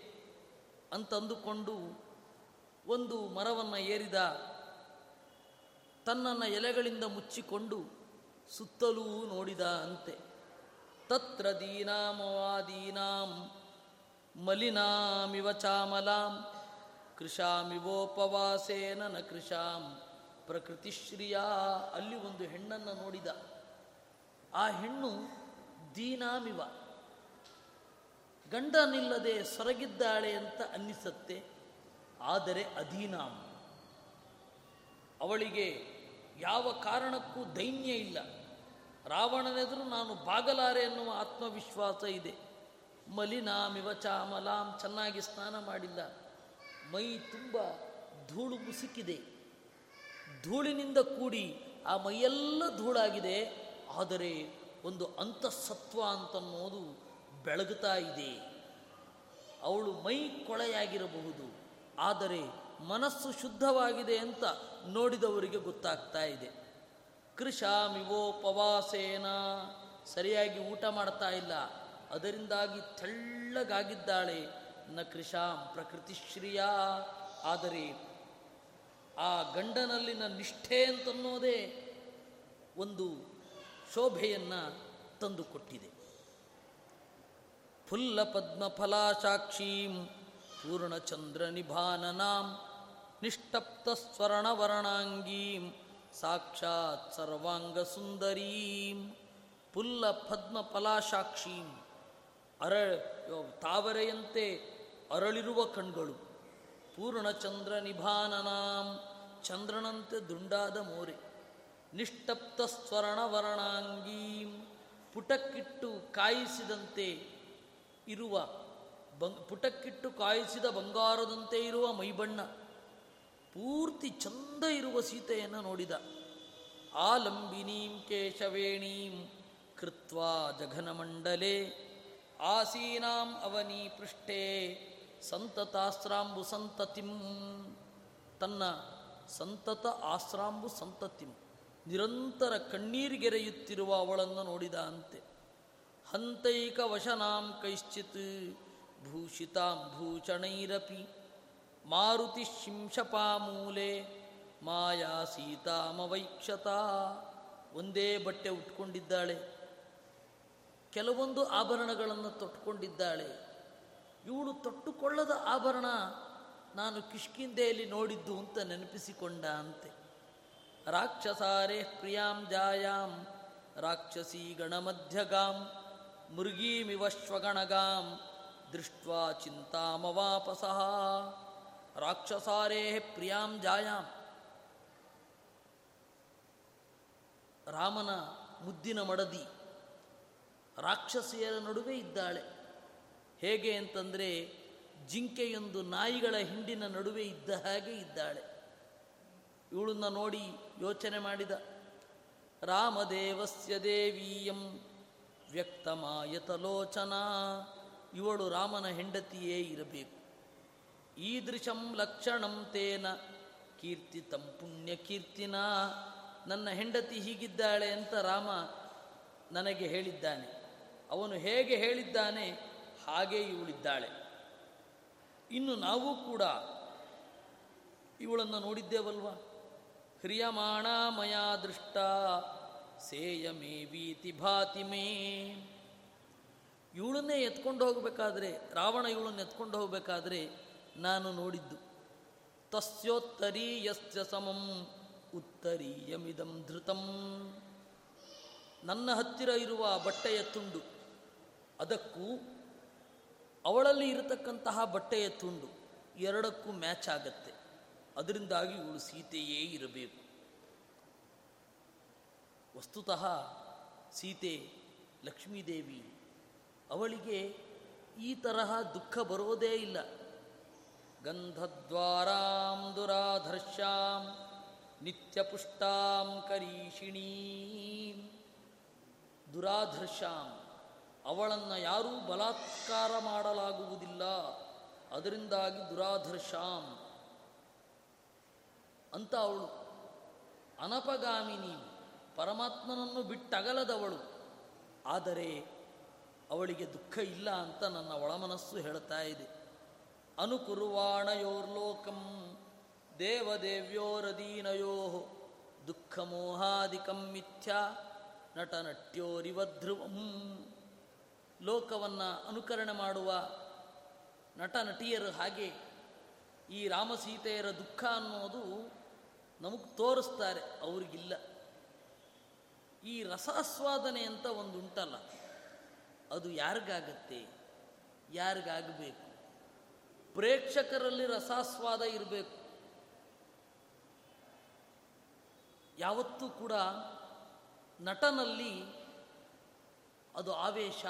ಅಂತಂದುಕೊಂಡು ಒಂದು ಮರವನ್ನು ಏರಿದ ತನ್ನನ್ನು ಎಲೆಗಳಿಂದ ಮುಚ್ಚಿಕೊಂಡು ಸುತ್ತಲೂ ನೋಡಿದ ಅಂತೆ. ತತ್ರ ದೀನಾಮವಾದೀನಾಂ ಮಲಿನಾಮಿವ ಚಾಮಲಾಂ ಕೃಷಾಮಿವೋಪವಾಸೇನ ನ ಕೃಷಾಂ ಪ್ರಕೃತಿಶ್ರಿಯ ಅಲ್ಲಿ ಒಂದು ಹೆಣ್ಣನ್ನು ನೋಡಿದ. ಆ ಹೆಣ್ಣು ದೀನಾಮಿವ. ಗಂಡನಿಲ್ಲದೆ ಸೊರಗಿದ್ದಾಳೆ ಅಂತ ಅನ್ನಿಸತ್ತೆ. ಆದರೆ ಅಧೀನಾಂ ಅವಳಿಗೆ ಯಾವ ಕಾರಣಕ್ಕೂ ದೈನ್ಯ ಇಲ್ಲ. ರಾವಣನೆದುರು ನಾನು ಬಾಗಲಾರೆ ಎನ್ನುವ ಆತ್ಮವಿಶ್ವಾಸ ಇದೆ. ಮಲಿನಾಮಿವ ಚಾಮಲಾಂ ಚೆನ್ನಾಗಿ ಸ್ನಾನ ಮಾಡಿಲ್ಲ. ಮೈ ತುಂಬ ಧೂಳು ಮುಸುಕಿದೆ. ಧೂಳಿನಿಂದ ಕೂಡಿ ಆ ಮೈಯೆಲ್ಲ ಧೂಳಾಗಿದೆ. ಆದರೆ ಒಂದು ಅಂತಃಸತ್ವ ಅಂತನ್ನೋದು ಬೆಳಗುತ್ತಾ ಇದೆ. ಅವಳು ಮೈ ಕೊಳೆಯಾಗಿರಬಹುದು. ಆದರೆ ಮನಸ್ಸು ಶುದ್ಧವಾಗಿದೆ ಅಂತ ನೋಡಿದವರಿಗೆ ಗೊತ್ತಾಗ್ತಾ ಇದೆ. ಕೃಷಾಮಿವೋಪವಾಸೇನ ಸರಿಯಾಗಿ ಊಟ ಮಾಡ್ತಾ ಇಲ್ಲ. ಅದರಿಂದಾಗಿ ತೆಳ್ಳಗಾಗಿದ್ದಾಳೆ. ನ ಕೃಷಾಂ ಪ್ರಕೃತಿಶ್ರೀಯ. ಆದರೆ ಆ ಗಂಡನಲ್ಲಿನ ನಿಷ್ಠೆ ಅಂತನ್ನೋದೇ ಒಂದು ಶೋಭೆಯನ್ನು ತಂದುಕೊಟ್ಟಿದೆ. ಸಾಕ್ಷಾತ್ ಸರ್ವಾಂಗ ಸುಂದರೀಂ ಫುಲ್ಲ ಪದ್ಮ ಫಲಾಶಾಕ್ಷೀಂ ಅರ ತಾವರೆಯಂತೆ ಅರಳಿರುವ ಕಣ್ಗಳು ಪೂರ್ಣಚಂದ್ರ ನಿಭಾನನಾಂ ಚಂದ್ರನಂತೆ ದುಂಡಾದ ಮೋರೆ ನಿಷ್ಟಪ್ತ ಸ್ವರ್ಣವರ್ಣಾಂಗೀಂ ಪುಟಕ್ಕಿಟ್ಟು ಕಾಯಿಸಿದಂತೆ ಇರುವ ಬಂಗ್, ಪುಟಕ್ಕಿಟ್ಟು ಕಾಯಿಸಿದ ಬಂಗಾರದಂತೆ ಇರುವ ಮೈಬಣ್ಣ, ಪೂರ್ತಿ ಚಂದ ಇರುವ ಸೀತೆಯನ್ನು ನೋಡಿದ. ಆಲಂಬಿನೀಂ ಕೇಶವೇಣೀಂ ಕೃತ್ವಾ ಜಘನಮಂಡಲೆ, ಆಸೀನಾಂ ಅವನಿ ಪೃಷ್ಠೆ, ಸಂತತಾಸ್ತ್ರಾಂಬು ಸಂತತಿಂ. ತನ್ನ ಸಂತತ ಆಸ್ತ್ರಾಂಬು ಸಂತತಿಂ, ನಿರಂತರ ಕಣ್ಣೀರಿಗೆರೆಯುತ್ತಿರುವ ಅವಳನ್ನು ನೋಡಿದ ಅಂತೆ. ಹಂತೈಕ ವಶನಾಂ ಕೈಶ್ಚಿತ್ ಭೂಷಿತಾಂ ಭೂಷಣೈರಪಿ ಮಾರುತಿ ಶಿಂಶಪಾಮೂಲೆ ಮಾಯಾ ಸೀತಾಮವೈಕ್ಷತ. ಒಂದೇ ಬಟ್ಟೆ ಉಟ್ಕೊಂಡಿದ್ದಾಳೆ. ಕೆಲವೊಂದು ಆಭರಣಗಳನ್ನು ತೊಟ್ಟುಕೊಂಡಿದ್ದಾಳೆ ಇವಳು ತೊಟ್ಟುಕೊಳ್ಳದ ಆಭರಣ ನಾನು ಕಿಷ್ಕಿಂದೆಯಲ್ಲಿ ನೋಡಿದ್ದು ಅಂತ ನೆನಪಿಸಿಕೊಂಡ ಅಂತೆ. ರಾಕ್ಷಸಾರೇ ಪ್ರಿಯಾಂ ಜಾಯಾಂ, ರಾಕ್ಷಸೀ ಗಣಮಧ್ಯಗಾಂ. ಮೃಗೀಮಿವಶ್ವಗಣಗಾಂ ದೃಷ್ಟ್ವಾ ಚಿಂತಾಮವಾಪಸಃ. ರಾಕ್ಷಸಾರೇ ಪ್ರಿಯಾಂ ಜಾಯಾಂ. ರಾಮನ ಮುದ್ದಿನ ಮಡದಿ. ರಾಕ್ಷಸಿಯರ ನಡುವೆ ಇದ್ದಾಳೆ. ಹೇಗೆ ಅಂತಂದರೆ ಜಿಂಕೆಯೊಂದು ನಾಯಿಗಳ ಹಿಂಡಿನ ನಡುವೆ ಇದ್ದ ಹಾಗೆ ಇದ್ದಾಳೆ. ಇವಳನ್ನ ನೋಡಿ ಯೋಚನೆ ಮಾಡಿದ. ರಾಮದೇವಸ್ಯ ದೇವೀಯಂ ವ್ಯಕ್ತಮಾಯತಲೋಚನ. ಇವಳು ರಾಮನ ಹೆಂಡತಿಯೇ ಇರಬೇಕು. ಈದೃಶಂ ಲಕ್ಷಣಂ ತೇನ. ಕೀರ್ತಿತಂ ಪುಣ್ಯ ಕೀರ್ತಿನ. ನನ್ನ ಹೆಂಡತಿ ಹೀಗಿದ್ದಾಳೆ ಅಂತ ರಾಮ ನನಗೆ ಹೇಳಿದ್ದಾನೆ. ಅವನು ಹೇಗೆ ಹೇಳಿದ್ದಾನೆ, ಹಾಗೆ ಇವಳಿದ್ದಾಳೆ. ಇನ್ನು ನಾವು ಕೂಡ ಇವಳನ್ನು ನೋಡಿದ್ದೇವಲ್ವಾ? ಹ್ರಿಯಮಾಣ ಮಯಾ ದೃಷ್ಟ. ಸೇಯಮೇ ವೀತಿ ಭಾತಿ ಮೇ. ಇವಳನ್ನೇ ಎತ್ಕೊಂಡು ಹೋಗಬೇಕಾದ್ರೆ, ರಾವಣ ಇವಳನ್ನು ಎತ್ಕೊಂಡು ಹೋಗಬೇಕಾದ್ರೆ ನಾನು ನೋಡಿದ್ದು ತಸ್ಯೋತ್ತರೀಯಸ್ಯ ಸಮಂ ಉತ್ತರೀಯಮಿದಂ ಧೃತಂ. ನನ್ನ ಹತ್ತಿರ ಇರುವ ಬಟ್ಟೆಯ ತುಂಡು, ಅದಕ್ಕೂ ಅವಳಲ್ಲಿ ಇರತಕ್ಕಂತಹ ಬಟ್ಟೆಯ ತುಂಡು ಎರಡಕ್ಕೂ ಮ್ಯಾಚ್ ಆಗತ್ತೆ. ಅದರಿಂದಾಗಿ ಇವಳು ಸೀತೆಯೇ ಇರಬೇಕು. ವಸ್ತುತಃ ಸೀತೆ, ಲಕ್ಷ್ಮೀದೇವಿ, ಅವಳಿಗೆ ಈ ತರಹ ದುಃಖ ಬರೋದೇ ಇಲ್ಲ. ಗಂಧದ್ವಾರಾಂ ದುರಾಧರ್ಷಾಂ ನಿತ್ಯಪುಷ್ಟಾಂ ಕರೀಷಿಣೀಂ. ದುರಾಧರ್ಷಾಂ ಅವಳನ್ನು ಯಾರೂ ಬಲಾತ್ಕಾರ ಮಾಡಲಾಗುವುದಿಲ್ಲ. ಅದರಿಂದಾಗಿ ದುರಾಧರ್ಷಾಂ ಅಂತ ಅವಳು, ಅನಪಗಾಮಿನಿ ಪರಮಾತ್ಮನನ್ನು ಬಿಟ್ಟಗಲದವಳು. ಆದರೆ ಅವಳಿಗೆ ದುಃಖ ಇಲ್ಲ ಅಂತ ನನ್ನ ಒಳಮನಸ್ಸು ಹೇಳ್ತಾ ಇದೆ. ಅನುಕುರುವಾಣಯೋರ್ಲೋಕಂ ದೇವದೇವ್ಯೋರದೀನಯೋ ದುಃಖಮೋಹಾದಿಕಂ ಮಿಥ್ಯಾ ನಟನಟ್ಯೋರಿವ ಧ್ರುವಂ ಲೋಕವನ್ನು ಅನುಕರಣೆ ಮಾಡುವ ನಟ ನಟಿಯರು ಹಾಗೆ ಈ ರಾಮಸೀತೆಯರ ದುಃಖ ಅನ್ನೋದು ನಮಗೆ ತೋರಿಸ್ತಾರೆ, ಅವ್ರಿಗಿಲ್ಲ. ಈ ರಸಾಸ್ವಾದನೆ ಅಂತ ಒಂದು ಉಂಟಲ್ಲ, ಅದು ಯಾರಿಗಾಗತ್ತೆ? ಯಾರಿಗಾಗಬೇಕು? ಪ್ರೇಕ್ಷಕರಲ್ಲಿ ರಸಾಸ್ವಾದ ಇರಬೇಕು. ಯಾವತ್ತೂ ಕೂಡ ನಟನಲ್ಲಿ ಅದು ಆವೇಶ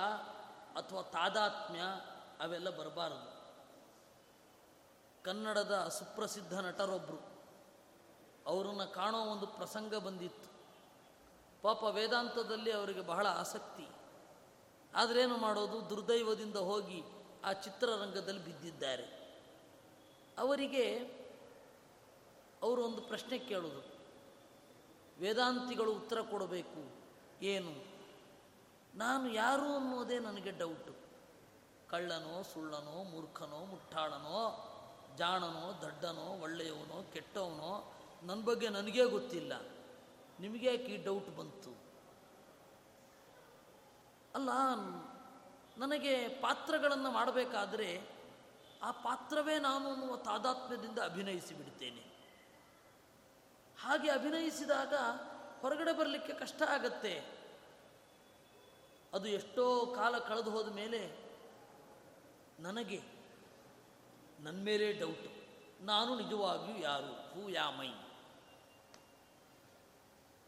ಅಥವಾ ತಾದಾತ್ಮ್ಯ ಅವೆಲ್ಲ ಬರಬಾರದು. ಕನ್ನಡದ ಸುಪ್ರಸಿದ್ಧ ನಟರೊಬ್ಬರು ಅವರನ್ನು ಕಾಣೋ ಒಂದು ಪ್ರಸಂಗ ಬಂದಿತ್ತು. ಪಾಪ ವೇದಾಂತದಲ್ಲಿ ಅವರಿಗೆ ಬಹಳ ಆಸಕ್ತಿ. ಆದರೇನು ಮಾಡೋದು? ದುರ್ದೈವದಿಂದ ಹೋಗಿ ಆ ಚಿತ್ರರಂಗದಲ್ಲಿ ಬಿದ್ದಿದ್ದಾರೆ. ಅವರಿಗೆ ಅವರು ಒಂದು ಪ್ರಶ್ನೆ ಕೇಳೋದು. ವೇದಾಂತಿಗಳು ಉತ್ತರ ಕೊಡಬೇಕು ಏನು? ನಾನು ಯಾರು ಅನ್ನೋದೇ ನನಗೆ ಡೌಟು. ಕಳ್ಳನೋ, ಸುಳ್ಳನೋ, ಮೂರ್ಖನೋ, ಮುಟ್ಟಾಳನೋ, ಜಾಣನೋ, ದಡ್ಡನೋ, ಒಳ್ಳೆಯವನೋ, ಕೆಟ್ಟವನೋ ನನ್ನ ಬಗ್ಗೆ ನನಗೇ ಗೊತ್ತಿಲ್ಲ. ನಿಮಗೆ ಯಾಕೆ ಈ ಡೌಟ್ ಬಂತು? ಅಲ್ಲ, ನನಗೆ ಪಾತ್ರಗಳನ್ನು ಮಾಡಬೇಕಾದ್ರೆ ಆ ಪಾತ್ರವೇ ನಾನು ಅನ್ನುವ ತಾದಾತ್ಮ್ಯದಿಂದ ಅಭಿನಯಿಸಿ ಬಿಡ್ತೇನೆ. ಹಾಗೆ ಅಭಿನಯಿಸಿದಾಗ ಹೊರಗಡೆ ಬರಲಿಕ್ಕೆ ಕಷ್ಟ ಆಗತ್ತೆ. ಅದು ಎಷ್ಟೋ ಕಾಲ ಕಳೆದು ಹೋದ ಮೇಲೆ ನನಗೆ ನನ್ನ ಮೇಲೆ ಡೌಟ್ ನಾನು ನಿಜವಾಗಿಯೂ ಯಾರು? ಹೂ ಯಾಮೈ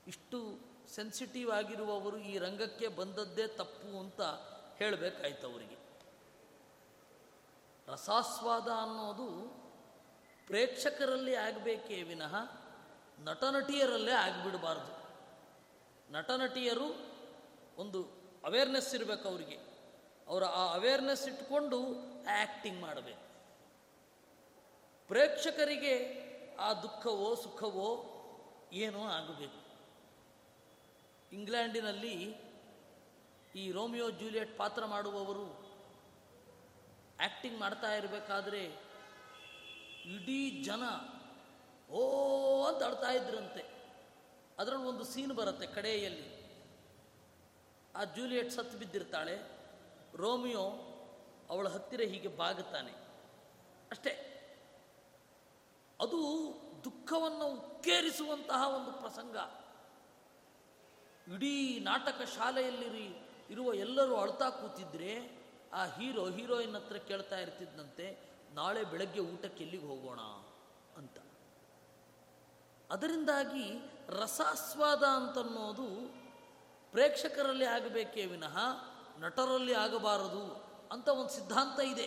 ಇಷ್ಟು ಸೆನ್ಸಿಟಿವ್ ಆಗಿರುವವರು ಈ ರಂಗಕ್ಕೆ ಬಂದದ್ದೇ ತಪ್ಪು ಅಂತ ಹೇಳಬೇಕಾಯ್ತು ಅವರಿಗೆ. ರಸಾಸ್ವಾದ ಅನ್ನೋದು ಪ್ರೇಕ್ಷಕರಲ್ಲಿ ಆಗಬೇಕೇ ವಿನಃ ನಟನಟಿಯರಲ್ಲೇ ಆಗಿಬಿಡಬಾರ್ದು. ನಟನಟಿಯರು ಒಂದು ಅವೇರ್ನೆಸ್ ಇರಬೇಕು ಅವರಿಗೆ. ಅವರ ಆ ಅವೇರ್ನೆಸ್ ಇಟ್ಕೊಂಡು ಆ್ಯಕ್ಟಿಂಗ್ ಮಾಡಬೇಕು. ಪ್ರೇಕ್ಷಕರಿಗೆ ಆ ದುಃಖವೋ ಸುಖವೋ ಏನೋ ಆಗಬೇಕು. ಇಂಗ್ಲೆಂಡಿನಲ್ಲಿ ಈ ರೋಮಿಯೋ ಜೂಲಿಯಟ್ ಪಾತ್ರ ಮಾಡುವವರು ಆ್ಯಕ್ಟಿಂಗ್ ಮಾಡ್ತಾ ಇರಬೇಕಾದ್ರೆ ಇಡೀ ಜನ ಓ ಅಂತ ಅಳ್ತಾ ಇದ್ರಂತೆ. ಅದರಲ್ಲಿ ಒಂದು ಸೀನ್ ಬರುತ್ತೆ ಕಡೆಯಲ್ಲಿ. ಆ ಜೂಲಿಯಟ್ ಸತ್ತು ಬಿದ್ದಿರ್ತಾಳೆ. ರೋಮಿಯೋ ಅವಳ ಹತ್ತಿರ ಹೀಗೆ ಬಾಗುತ್ತಾನೆ. ಅಷ್ಟೇ. ಅದು ದುಃಖವನ್ನು ಉಕ್ಕೇರಿಸುವಂತಹ ಒಂದು ಪ್ರಸಂಗ. ಇಡೀ ನಾಟಕ ಶಾಲೆಯಲ್ಲಿ ಇರುವ ಎಲ್ಲರೂ ಅಳ್ತಾ ಕೂತಿದ್ರೆ ಆ ಹೀರೋ, ಹೀರೋಯಿನ್ ಹತ್ರ ಕೇಳ್ತಾ ಇರ್ತಿದ್ದಂತೆ ನಾಳೆ ಬೆಳಗ್ಗೆ ಊಟಕ್ಕೆ ಎಲ್ಲಿಗೆ ಹೋಗೋಣ ಅಂತ. ಅದರಿಂದಾಗಿ ರಸಾಸ್ವಾದ ಅಂತನ್ನೋದು ಪ್ರೇಕ್ಷಕರಲ್ಲಿ ಆಗಬೇಕೇ ವಿನಃ ನಟರಲ್ಲಿ ಆಗಬಾರದು ಅಂತ ಒಂದು ಸಿದ್ಧಾಂತ ಇದೆ.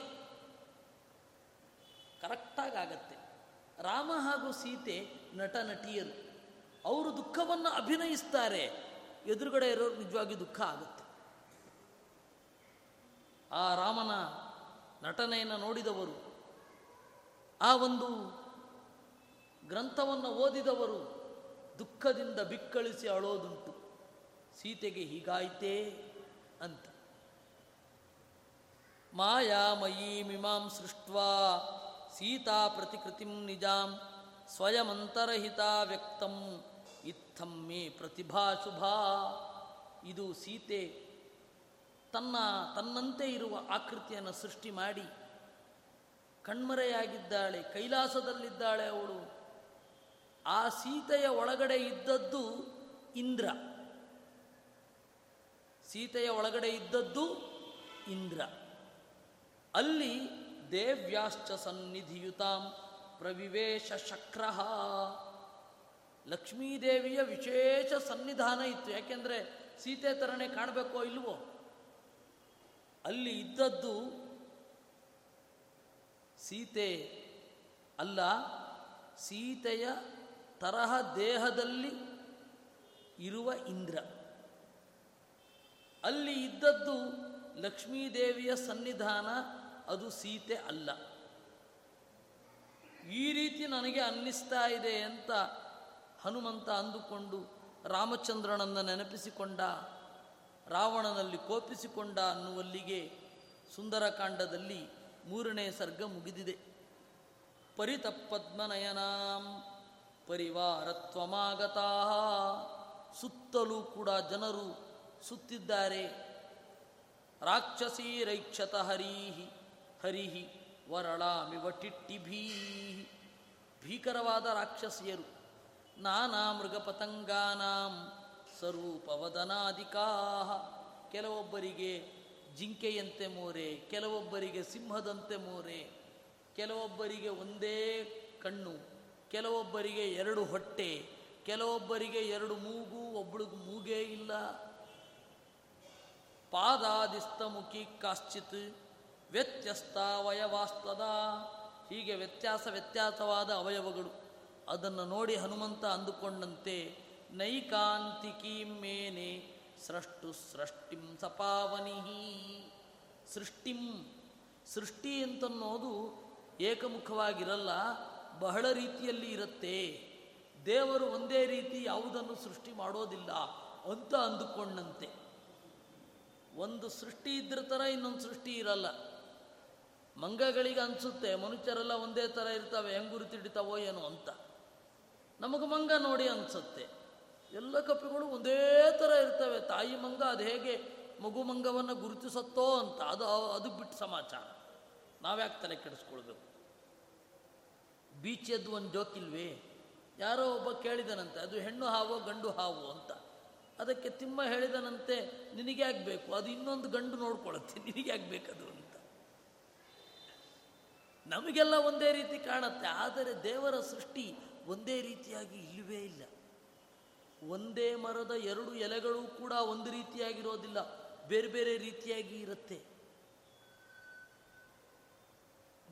ಕರೆಕ್ಟಾಗಿ ಆಗತ್ತೆ. ರಾಮ ಹಾಗೂ ಸೀತೆ ನಟ, ನಟಿಯರು, ಅವರು ದುಃಖವನ್ನು ಅಭಿನಯಿಸ್ತಾರೆ. ಎದುರುಗಡೆ ಇರೋರು ನಿಜವಾಗಿ ದುಃಖ ಆಗುತ್ತೆ. ಆ ರಾಮನ ನಟನೆಯನ್ನು ನೋಡಿದವರು, ಆ ಒಂದು ಗ್ರಂಥವನ್ನು ಓದಿದವರು ದುಃಖದಿಂದ ಬಿಕ್ಕಳಿಸಿ ಅಳೋದುಂಟು. ಸೀತೆಗೆ ಹೀಗಾಯಿತೇ ಅಂತ. ಮಾಯಾಮಯೀಮಿಮಾಂ ಸೃಷ್ಟ್ವಾ ಸೀತಾ ಪ್ರತಿಕೃತಿಂ ನಿಜಾಂ ಸ್ವಯಮಂತರಹಿತ ವ್ಯಕ್ತಂ. ಇತ್ತಂ ಪ್ರತಿಭಾ ಶುಭಾ. ಇದು ಸೀತೆ ತನ್ನ ತನ್ನಂತೆ ಇರುವ ಆಕೃತಿಯನ್ನು ಸೃಷ್ಟಿ ಮಾಡಿ ಕಣ್ಮರೆಯಾಗಿದ್ದಾಳೆ, ಕೈಲಾಸದಲ್ಲಿದ್ದಾಳೆ ಅವಳು. ಆ ಸೀತೆಯ ಒಳಗಡೆ ಇದ್ದದ್ದು ಇಂದ್ರ. ಸೀತೆಯ ಒಳಗಡೆ ಇದ್ದದ್ದು ಇಂದ್ರ. ಅಲ್ಲಿ ದೇವ್ಯಾಶ್ಚ ಸನ್ನಿಧಿಯುತಾಂ ಪ್ರವಿವೇಶ ಶಕ್ರಃ. ಲಕ್ಷ್ಮೀದೇವಿಯ ವಿಶೇಷ ಸನ್ನಿಧಾನ ಇತ್ತು. ಯಾಕೆಂದರೆ ಸೀತೆ ತರಣೆ ಕಾಣಬೇಕೋ ಇಲ್ವೋ? ಅಲ್ಲಿ ಇದ್ದದ್ದು ಸೀತೆ ಅಲ್ಲ, ಸೀತೆಯ ತರಹ ದೇಹದಲ್ಲಿ ಇರುವ ಇಂದ್ರ. ಅಲ್ಲಿ ಇದ್ದದ್ದು ಲಕ್ಷ್ಮೀದೇವಿಯ ಸನ್ನಿಧಾನ, ಅದು ಸೀತೆ ಅಲ್ಲ. ಈ ರೀತಿ ನನಗೆ ಅನ್ನಿಸ್ತಾ ಇದೆ ಅಂತ ಹನುಮಂತ ಅಂದುಕೊಂಡು ರಾಮಚಂದ್ರನನ್ನು ನೆನಪಿಸಿಕೊಂಡ, ರಾವಣನಲ್ಲಿ ಕೋಪಿಸಿಕೊಂಡ ಅನ್ನುವಲ್ಲಿಗೆ ಸುಂದರಕಾಂಡದಲ್ಲಿ ಮೂರನೇ ಸರ್ಗ ಮುಗಿದಿದೆ. ಪರಿತಪದ್ಮನಯನಾಂ ಪರಿವಾರತ್ವಮಾಗತಾ ಸುತ್ತಲೂ ಕೂಡ ಜನರು ಸುತ್ತಿದ್ದಾರೆ. ರಾಕ್ಷಸೀರೈಕ್ಷತ ಹರೀಹಿ, ಹರಿಹಿ ವರಳಾಮಿವ ಟಿಟ್ಟಿಭೀ ಭೀಕರವಾದ ರಾಕ್ಷಸಿಯರು. ನಾನಾ ಮೃಗಪತಂಗಾನಾಂ ಸ್ವರೂಪವದನಾದಿಕಾ ಕೆಲವೊಬ್ಬರಿಗೆ ಜಿಂಕೆಯಂತೆ ಮೋರೆ, ಕೆಲವೊಬ್ಬರಿಗೆ ಸಿಂಹದಂತೆ ಮೋರೆ, ಕೆಲವೊಬ್ಬರಿಗೆ ಒಂದೇ ಕಣ್ಣು, ಕೆಲವೊಬ್ಬರಿಗೆ ಎರಡು ಹೊಟ್ಟೆ, ಕೆಲವೊಬ್ಬರಿಗೆ ಎರಡು ಮೂಗು ಒಬ್ಬಳಿಗೆ ಮೂಗೇ ಇಲ್ಲ. ಪಾದಾದಿಸ್ತಮುಖಿ ಕಾಶ್ಚಿತ್ ವ್ಯತ್ಯಸ್ತ ಅವಯವಾಸ್ತದ ಹೀಗೆ ವ್ಯತ್ಯಾಸ ವ್ಯತ್ಯಾಸವಾದ ಅವಯವಗಳು. ಅದನ್ನು ನೋಡಿ ಹನುಮಂತ ಅಂದುಕೊಂಡಂತೆ, ನೈಕಾಂತಿಕೀಂ ಮೇನೆ ಸೃಷ್ಟು ಸೃಷ್ಟಿಂ ಸಪಾವನಿಹಿ. ಸೃಷ್ಟಿಂ, ಸೃಷ್ಟಿ ಅಂತನ್ನೋದು ಏಕಮುಖವಾಗಿರಲ್ಲ, ಬಹಳ ರೀತಿಯಲ್ಲಿ ಇರುತ್ತೆ. ದೇವರು ಒಂದೇ ರೀತಿ ಯಾವುದನ್ನು ಸೃಷ್ಟಿ ಮಾಡೋದಿಲ್ಲ ಅಂತ ಅಂದುಕೊಂಡಂತೆ. ಒಂದು ಸೃಷ್ಟಿ ಇದ್ರ ಥರ ಇನ್ನೊಂದು ಸೃಷ್ಟಿ ಇರಲ್ಲ. ಮಂಗಗಳಿಗೆ ಅನಿಸುತ್ತೆ, ಮನುಷ್ಯರೆಲ್ಲ ಒಂದೇ ಥರ ಇರ್ತವೆ, ಹೆಂಗೆ ಗುರುತಿಡ್ತಾವೋ ಏನೋ ಅಂತ. ನಮಗೆ ಮಂಗ ನೋಡಿ ಅನ್ಸುತ್ತೆ. ಎಲ್ಲ ಕಪ್ಪೆಗಳು ಒಂದೇ ಥರ ಇರ್ತವೆ. ತಾಯಿ ಮಂಗ ಅದು ಹೇಗೆ ಮಗು ಮಂಗವನ್ನು ಗುರುತಿಸುತ್ತೋ ಅಂತ ಅದು ಅದು ಬಿಟ್ಟು ಸಮಾಚಾರ. ನಾವ್ಯಾಕೆ ತಲೆ ಕೆಡಿಸ್ಕೊಳ್ಬೇಕು? ಬೀಚದ್ದು ಒಂದು ಜೋಕಿಲ್ವೇ ಯಾರೋ ಒಬ್ಬ ಕೇಳಿದನಂತೆ, ಅದು ಹೆಣ್ಣು ಹಾವು ಗಂಡು ಹಾವು ಅಂತ. ಅದಕ್ಕೆ ತಿಮ್ಮ ಹೇಳಿದನಂತೆ, ನಿನಗೆ ಬೇಕು? ಅದು ಇನ್ನೊಂದು ಗಂಡು ನೋಡ್ಕೊಳ್ಳುತ್ತೆ ನಿನಗೆ ಬೇಕದು ಅಂತ. ನಮಗೆಲ್ಲ ಒಂದೇ ರೀತಿ ಕಾಣುತ್ತೆ. ಆದರೆ ದೇವರ ಸೃಷ್ಟಿ ಒಂದೇ ರೀತಿಯಾಗಿ ಇಲ್ಲವೇ ಇಲ್ಲ. ಒಂದೇ ಮರದ ಎರಡು ಎಲೆಗಳು ಕೂಡ ಒಂದು ರೀತಿಯಾಗಿರೋದಿಲ್ಲ. ಬೇರೆ ಬೇರೆ ರೀತಿಯಾಗಿ ಇರುತ್ತೆ.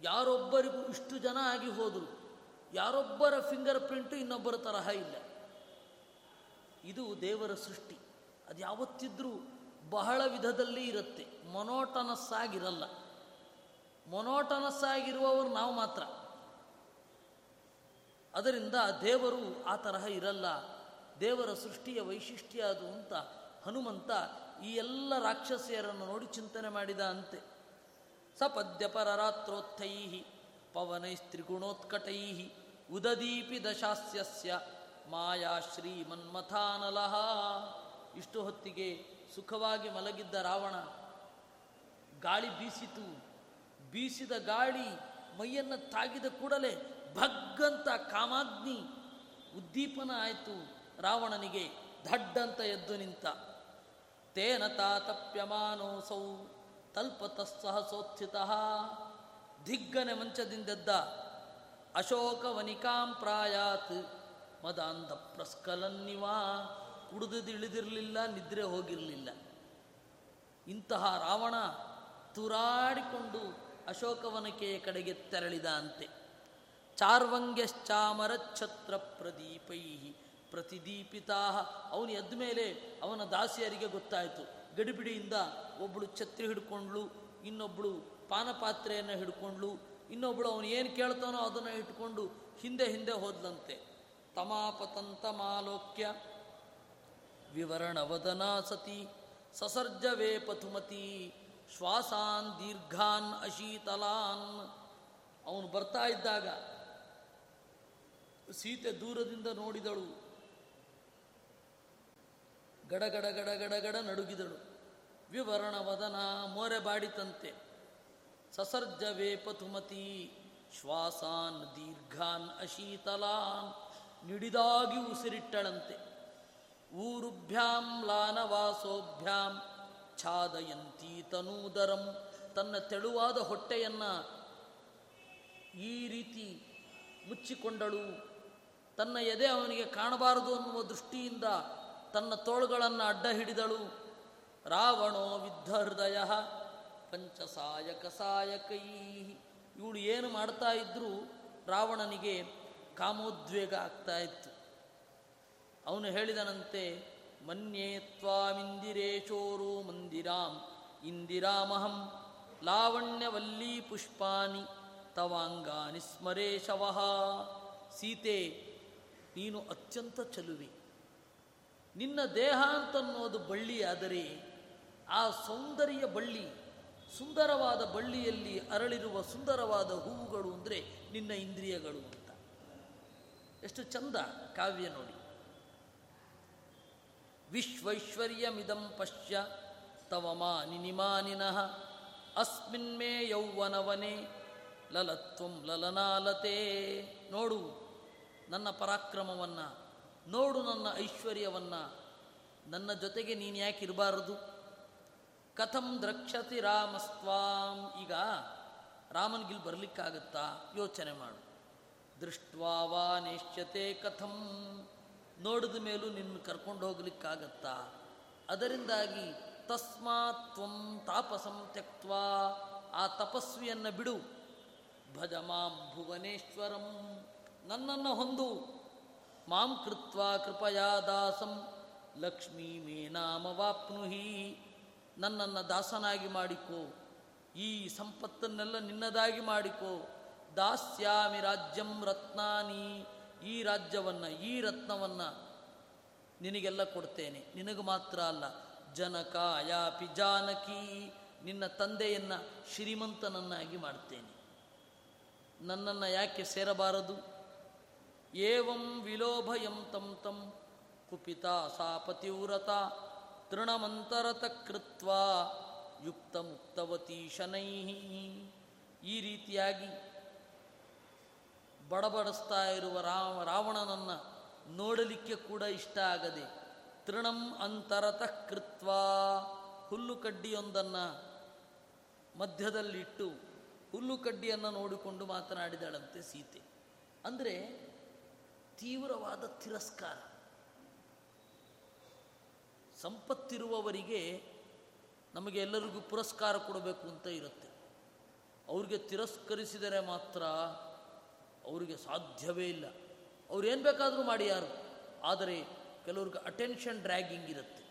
ಯಾರೊಬ್ಬರಿಗೂ ಇಷ್ಟು ಜನ ಆಗಿ ಹೋದರು. ಯಾರೊಬ್ಬರ ಫಿಂಗರ್ ಪ್ರಿಂಟು ಇನ್ನೊಬ್ಬರ ತರಹ ಇಲ್ಲ. ಇದು ದೇವರ ಸೃಷ್ಟಿ. ಅದು ಯಾವತ್ತಿದ್ರೂ ಬಹಳ ವಿಧದಲ್ಲಿ ಇರುತ್ತೆ. ಮೊನೋಟನಸ್ ಆಗಿರಲ್ಲ. ಮೊನೋಟನಸ್ ಆಗಿರುವವರು ನಾವು ಮಾತ್ರ. ಅದರಿಂದ ದೇವರು ಆ ತರಹ ಇರಲ್ಲ. ದೇವರ ಸೃಷ್ಟಿಯ ವೈಶಿಷ್ಟ್ಯ ಅದು ಅಂತ ಹನುಮಂತ ಈ ಎಲ್ಲ ರಾಕ್ಷಸಿಯರನ್ನು ನೋಡಿ ಚಿಂತನೆ ಮಾಡಿದ ಅಂತೆ. ಸಪದ್ಯ ಪರರಾತ್ರೋತ್ಥೈ ಪವನೈಸ್ತ್ರಿಗುಣೋತ್ಕಟೈ ಉದದೀಪಿ ದಶಾಸ್ಯಸ್ಯ ಮಾಯಾ ಶ್ರೀಮನ್ಮಥಾನಲಹ. ಇಷ್ಟು ಹೊತ್ತಿಗೆ ಸುಖವಾಗಿ ಮಲಗಿದ್ದ ರಾವಣ, ಗಾಳಿ ಬೀಸಿತು. ಬೀಸಿದ ಗಾಳಿ ಮೈಯನ್ನು ತಾಗಿದ ಕೂಡಲೇ ಭಗ್ಗಂತ ಕಾಮಾಗ್ನಿ ಉದ್ದೀಪನ ಆಯಿತು ರಾವಣನಿಗೆ ಧಡ್ಡಂತ ಎದ್ದು ನಿಂತ. ತೇನ ತಾತಪ್ಯಮಾನೋಸೌ ತಲ್ಪತಸ್ಸಹಸೋತ್ಥಿತ ದಿಗ್ಗನೆ ಮಂಚದಿಂದೆದ್ದ ಅಶೋಕವನಿಕಾಂ ಪ್ರಾಯಾತ್. ಮದಾಂಧ ಪ್ರಸ್ಕಲನ್ನಿವಾ ಕುಡಿದಿಳಿದಿರಲಿಲ್ಲ, ನಿದ್ರೆ ಹೋಗಿರಲಿಲ್ಲ. ಇಂತಹ ರಾವಣ ತುರಾಡಿಕೊಂಡು ಅಶೋಕವನಕೆಯ ಕಡೆಗೆ ತೆರಳಿದ ಅಂತೆ. ಚಾರ್ವಂಗ್ಯಶ್ಚಾಮರಚ್ಛತ್ರ ಪ್ರದೀಪೈ ಪ್ರತಿದೀಪಿತಾ. ಅವನು ಎದ್ದ ಮೇಲೆ ಅವನ ದಾಸಿಯರಿಗೆ ಗೊತ್ತಾಯಿತು. ಗಡಿಬಿಡಿಯಿಂದ ಒಬ್ಬಳು ಛತ್ರಿ ಹಿಡ್ಕೊಂಡ್ಳು ಇನ್ನೊಬ್ಬಳು ಪಾನಪಾತ್ರೆಯನ್ನು ಹಿಡ್ಕೊಂಡ್ಳು ಇನ್ನೊಬ್ಬಳು ಅವನು ಏನು ಕೇಳ್ತಾನೋ ಅದನ್ನು ಇಟ್ಕೊಂಡು ಹಿಂದೆ ಹಿಂದೆ ಹೋದ್ಲಂತೆ. ತಮಾಪತಂತಮಾಲೋಕ್ಯ ವಿವರಣವದನ ಸತಿ ಸಸರ್ಜವೇ ಪಥುಮತಿ ಶ್ವಾಸಾನ್ ದೀರ್ಘಾನ್ ಅಶೀತಲಾನ್. ಅವನು ಬರ್ತಾ ಇದ್ದಾಗ ಸೀತೆ ದೂರದಿಂದ ನೋಡಿದಳು. ಗಡಗಡ ಗಡಗಡಗಡ ನಡುಗಿದಳು. ವಿವರಣವದನ ಮೋರೆ ಬಾಡಿತಂತೆ. ಸಸರ್ಜವೇ ಪಥುಮತಿ, ಶ್ವಾಸಾನ್ ದೀರ್ಘಾನ್ ಅಶೀತಲಾನ್ ನಿಡಿದಾಗಿ ಉಸಿರಿಟ್ಟಳಂತೆ. ಊರುಭ್ಯಾಂ ಲಾನವಾಸೋಭ್ಯಾಂ ಛಾದಯಂತಿ ತನೂದರಂ ತನ್ನ ತೆಳುವಾದ ಹೊಟ್ಟೆಯನ್ನು ಈ ರೀತಿ ಮುಚ್ಚಿಕೊಂಡಳು. ತನ್ನ ಎದೆ ಅವನಿಗೆ ಕಾಣಬಾರದು ಅನ್ನುವ ದೃಷ್ಟಿಯಿಂದ ತನ್ನ ತೋಳುಗಳನ್ನು ಅಡ್ಡ ಹಿಡಿದಳು. ರಾವಣೋ ವಿದ್ಧ ಹೃದಯ, ಪಂಚಸಾಯಕ ಸಾಯಕೈ. ಇವಳು ಏನು ಮಾಡ್ತಾ ಇದ್ದರೂ ರಾವಣನಿಗೆ ಕಾಮೋದ್ವೇಗ ಆಗ್ತಾ ಇತ್ತು. ಅವನು ಹೇಳಿದನಂತೆ, ಮನ್ಯೇ ತ್ವಾಮಿಂದಿರೇಶೋರು ಮಂದಿರಾಂ, ಇಂದಿರಾಮಹಂ ಲಾವಣ್ಯವಲ್ಲೀ ಪುಷ್ಪಾನಿ, ತವಾಂಗಾನಿ ಸ್ಮರೇಶವಃ ಸೀತೆ ನೀನು ಅತ್ಯಂತ ಚಲುವೆ. ನಿನ್ನ ದೇಹ ಅಂತನ್ನೋದು ಬಳ್ಳಿಯಾದರೆ ಆ ಸೌಂದರ್ಯ ಬಳ್ಳಿ, ಸುಂದರವಾದ ಬಳ್ಳಿಯಲ್ಲಿ ಅರಳಿರುವ ಸುಂದರವಾದ ಹೂವುಗಳು ಅಂದರೆ ನಿನ್ನ ಇಂದ್ರಿಯಗಳು ಅಂತ. ಎಷ್ಟು ಚಂದ ಕಾವ್ಯ ನೋಡಿ. ವಿಶ್ವೈಶ್ವರ್ಯಮಿದಂ ಪಶ್ಯ ತವ ಮಾನಿ ನಿಮಾನಿನಃ ಅಸ್ಮಿನ್ಮೇ ಯೌವನವನೇ, ಲಲತ್ವಂ ಲಲನಾಲತೆ. ನೋಡು ನನ್ನ ಪರಾಕ್ರಮವನ್ನು, ನೋಡು ನನ್ನ ಐಶ್ವರ್ಯವನ್ನು, ನನ್ನ ಜೊತೆಗೆ ನೀನು ಯಾಕೆ ಇರಬಾರದು? ಕಥಂ ದ್ರಕ್ಷತಿ ರಾಮಸ್ವಾಂ ಈಗ ರಾಮನ್ಗಿಲ್ ಬರಲಿಕ್ಕಾಗುತ್ತಾ? ಯೋಚನೆ ಮಾಡು. ದೃಷ್ಟ್ವಾ ನಿಶ್ಚತೆ ಕಥಂ. ನೋಡಿದ ಮೇಲೂ ನಿನ್ನ ಕರ್ಕೊಂಡು ಹೋಗ್ಲಿಕ್ಕಾಗತ್ತಾ? ಅದರಿಂದಾಗಿ ತಸ್ಮಾತ್ ತ್ವಂ ತಾಪಸಂ ತ್ಯಕ್ವಾ ಆ ತಪಸ್ವಿಯನ್ನು ಬಿಡು. ಭಜ ಮಾಂ ಭುವನೇಶ್ವರಂ. ನನ್ನನ್ನು ಹೊಂದು. ಮಾಂ ಕೃತ್ವ ಕೃಪಯಾ ದಾಸಂ. ಲಕ್ಷ್ಮೀ ಮೇ ನಾಮವಾಪ್ನುಹಿ ನನ್ನನ್ನು ದಾಸನಾಗಿ ಮಾಡಿಕೋ. ಈ ಸಂಪತ್ತನ್ನೆಲ್ಲ ನಿನ್ನದಾಗಿ ಮಾಡಿಕೋ. ದಾಸ್ಯಾಮಿ ರಾಜ್ಯಂ ರತ್ನಾನಿ. ಈ ರಾಜ್ಯವನ್ನು, ಈ ರತ್ನವನ್ನು ನಿನಗೆಲ್ಲ ಕೊಡ್ತೇನೆ. ನಿನಗೆ ಮಾತ್ರ ಅಲ್ಲ ಜನಕ ಯಾಪಿ ಜಾನಕಿ. ನಿನ್ನ ತಂದೆಯನ್ನು ಶ್ರೀಮಂತನನ್ನಾಗಿ ಮಾಡ್ತೇನೆ. ನನ್ನನ್ನು ಯಾಕೆ ಸೇರಬಾರದು? ಏವಂ ವಿಲೋಭಯಂ ತಂ ತಂ ಕುಪಿತ ಸಾ ಪತಿವ್ರತ ತೃಣಮಂತರತ ಕೃತ್ವ ಯುಕ್ತ ಮುಕ್ತವತಿ ಶನೈ. ಈ ರೀತಿಯಾಗಿ ಬಡಬಡಿಸ್ತಾ ಇರುವ ರಾಮ, ರಾವಣನನ್ನು ನೋಡಲಿಕ್ಕೆ ಕೂಡ ಇಷ್ಟ ಆಗದೆ ತೃಣಂ ಅಂತರತಃ ಕೃತ್ವ ಹುಲ್ಲು ಕಡ್ಡಿಯೊಂದನ್ನು ಮಧ್ಯದಲ್ಲಿಟ್ಟು ಹುಲ್ಲು ಕಡ್ಡಿಯನ್ನು ನೋಡಿಕೊಂಡು ಮಾತನಾಡಿದಳಂತೆ ಸೀತೆ. ಅಂದರೆ ತೀವ್ರವಾದ ತಿರಸ್ಕಾರ. ಸಂಪತ್ತಿರುವವರಿಗೆ ನಮಗೆ ಎಲ್ಲರಿಗೂ ಪುರಸ್ಕಾರ ಕೊಡಬೇಕು ಅಂತ ಇರುತ್ತೆ. ಅವ್ರಿಗೆ ತಿರಸ್ಕರಿಸಿದರೆ ಮಾತ್ರ ಅವರಿಗೆ ಸಾಧ್ಯವೇ ಇಲ್ಲ. ಅವ್ರು ಏನು ಬೇಕಾದರೂ ಮಾಡಿ ಯಾರು. ಆದರೆ ಕೆಲವ್ರಿಗೆ ಅಟೆನ್ಷನ್ ಡ್ರ್ಯಾಗಿಂಗ್ ಇರುತ್ತೆ.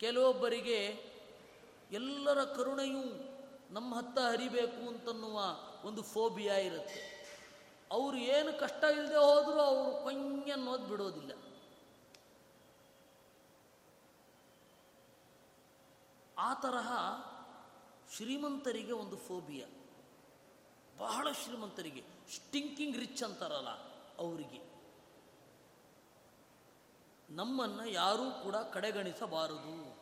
ಕೆಲವೊಬ್ಬರಿಗೆ ಎಲ್ಲರ ಕರುಣೆಯೂ ನಮ್ಮ ಹತ್ತ ಹರಿಬೇಕು ಅಂತನ್ನುವ ಒಂದು ಫೋಬಿಯಾ ಇರುತ್ತೆ. ಅವರು ಏನು ಕಷ್ಟ ಇಲ್ಲದೆ ಹೋದರೂ ಅವರು ಕೊಂಯನ್ನೋದು ಬಿಡೋದಿಲ್ಲ. ಆ ತರಹ ಶ್ರೀಮಂತರಿಗೆ ಒಂದು ಫೋಬಿಯಾ. ಬಹಳ ಶ್ರೀಮಂತರಿಗೆ, ಸ್ಟಿಂಕಿಂಗ್ ರಿಚ್ ಅಂತಾರಲ್ಲ ಅವರಿಗೆ. ನಮ್ಮನ್ನು ಯಾರೂ ಕೂಡ ಕಡೆಗಣಿಸಬಾರದು.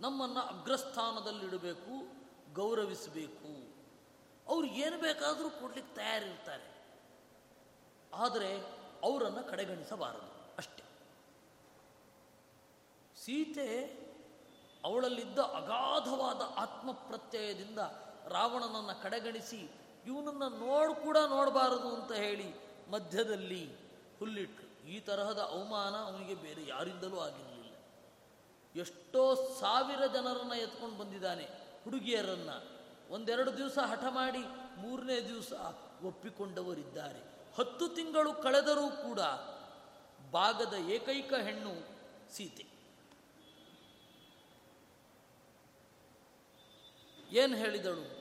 ನಮ್ಮನ್ನು ಅಗ್ರಸ್ಥಾನದಲ್ಲಿಡಬೇಕು, ಗೌರವಿಸಬೇಕು. ಅವ್ರು ಏನು ಬೇಕಾದರೂ ಕೊಡ್ಲಿಕ್ಕೆ ತಯಾರಿರ್ತಾರೆ. ಆದರೆ ಅವರನ್ನು ಕಡೆಗಣಿಸಬಾರದು. ಅಷ್ಟೆ. ಸೀತೆ ಅವಳಲ್ಲಿದ್ದ ಅಗಾಧವಾದ ಆತ್ಮಪ್ರತ್ಯಯದಿಂದ ರಾವಣನನ್ನು ಕಡೆಗಣಿಸಿ ಇವನನ್ನು ನೋಡು ಕೂಡ ನೋಡಬಾರದು ಅಂತ ಹೇಳಿ ಮಧ್ಯದಲ್ಲಿ ಹುಲ್ಲಿಟ್ಟು ಈ ತರಹದ ಅವಮಾನ ಅವನಿಗೆ ಬೇರೆ ಯಾರಿಂದಲೂ ಆಗಿರಲಿಲ್ಲ. ಎಷ್ಟೋ ಸಾವಿರ ಜನರನ್ನು ಎತ್ಕೊಂಡು ಬಂದಿದ್ದಾನೆ ಹುಡುಗಿಯರನ್ನು. ಒಂದೆರಡು ದಿವಸ ಹಠ ಮಾಡಿ ಮೂರನೇ ದಿವಸ ಒಪ್ಪಿಕೊಂಡವರಿದ್ದಾರೆ. ಹತ್ತು ತಿಂಗಳು ಕಳೆದರೂ ಕೂಡ ಭಾಗದ ಏಕೈಕ ಹೆಣ್ಣು ಸೀತೆ. ಏನು ಹೇಳಿದಳು?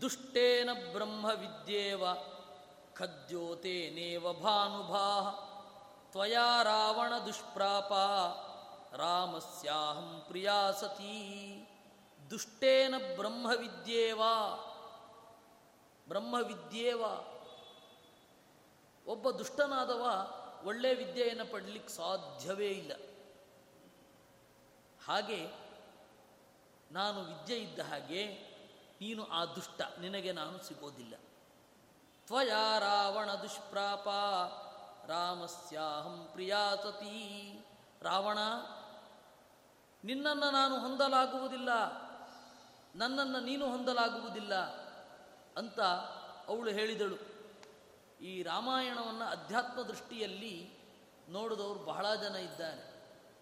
ದುಷ್ಟೇನ ಬ್ರಹ್ಮವಿದ್ಯೇವ ಖದ್ಯೋತೇನೇವ ಭಾನುಭಾ ತ್ವಯಾ ರಾವಣ ದುಷ್ಪ್ರಾಪ ರಾಮಸ್ಯಾಹಂ ಪ್ರಿಯಾ ಸತೀ. ದುಷ್ಟೇನ ಬ್ರಹ್ಮವಿದ್ಯೇವ ಬ್ರಹ್ಮವಿದ್ಯೇವ ಒಬ್ಬ ದುಷ್ಟನಾದವ ಒಳ್ಳೆ ವಿದ್ಯೆಯನ್ನು ಪಡಲಿಕ್ಕೆ ಸಾಧ್ಯವೇ ಇಲ್ಲ. ಹಾಗೆ ನಾನು ವಿದ್ಯೆ ಇದ್ದ ಹಾಗೆ ನೀನು ಆ ದುಷ್ಟ, ನಿನಗೆ ನಾನು ಸಿಗೋದಿಲ್ಲ. ತ್ವಯಾ ರಾವಣ ದುಷ್ಪ್ರಾಪ, ರಾಮಸ್ಯಾಹಂ ಪ್ರಿಯಾತತಿ. ರಾವಣ, ನಿನ್ನನ್ನು ನಾನು ಹೊಂದಲಾಗುವುದಿಲ್ಲ, ನನ್ನನ್ನು ನೀನು ಹೊಂದಲಾಗುವುದಿಲ್ಲ ಅಂತ ಅವಳು ಹೇಳಿದಳು. ಈ ರಾಮಾಯಣವನ್ನು ಅಧ್ಯಾತ್ಮ ದೃಷ್ಟಿಯಲ್ಲಿ ನೋಡಿದವರು ಬಹಳ ಜನ ಇದ್ದಾರೆ.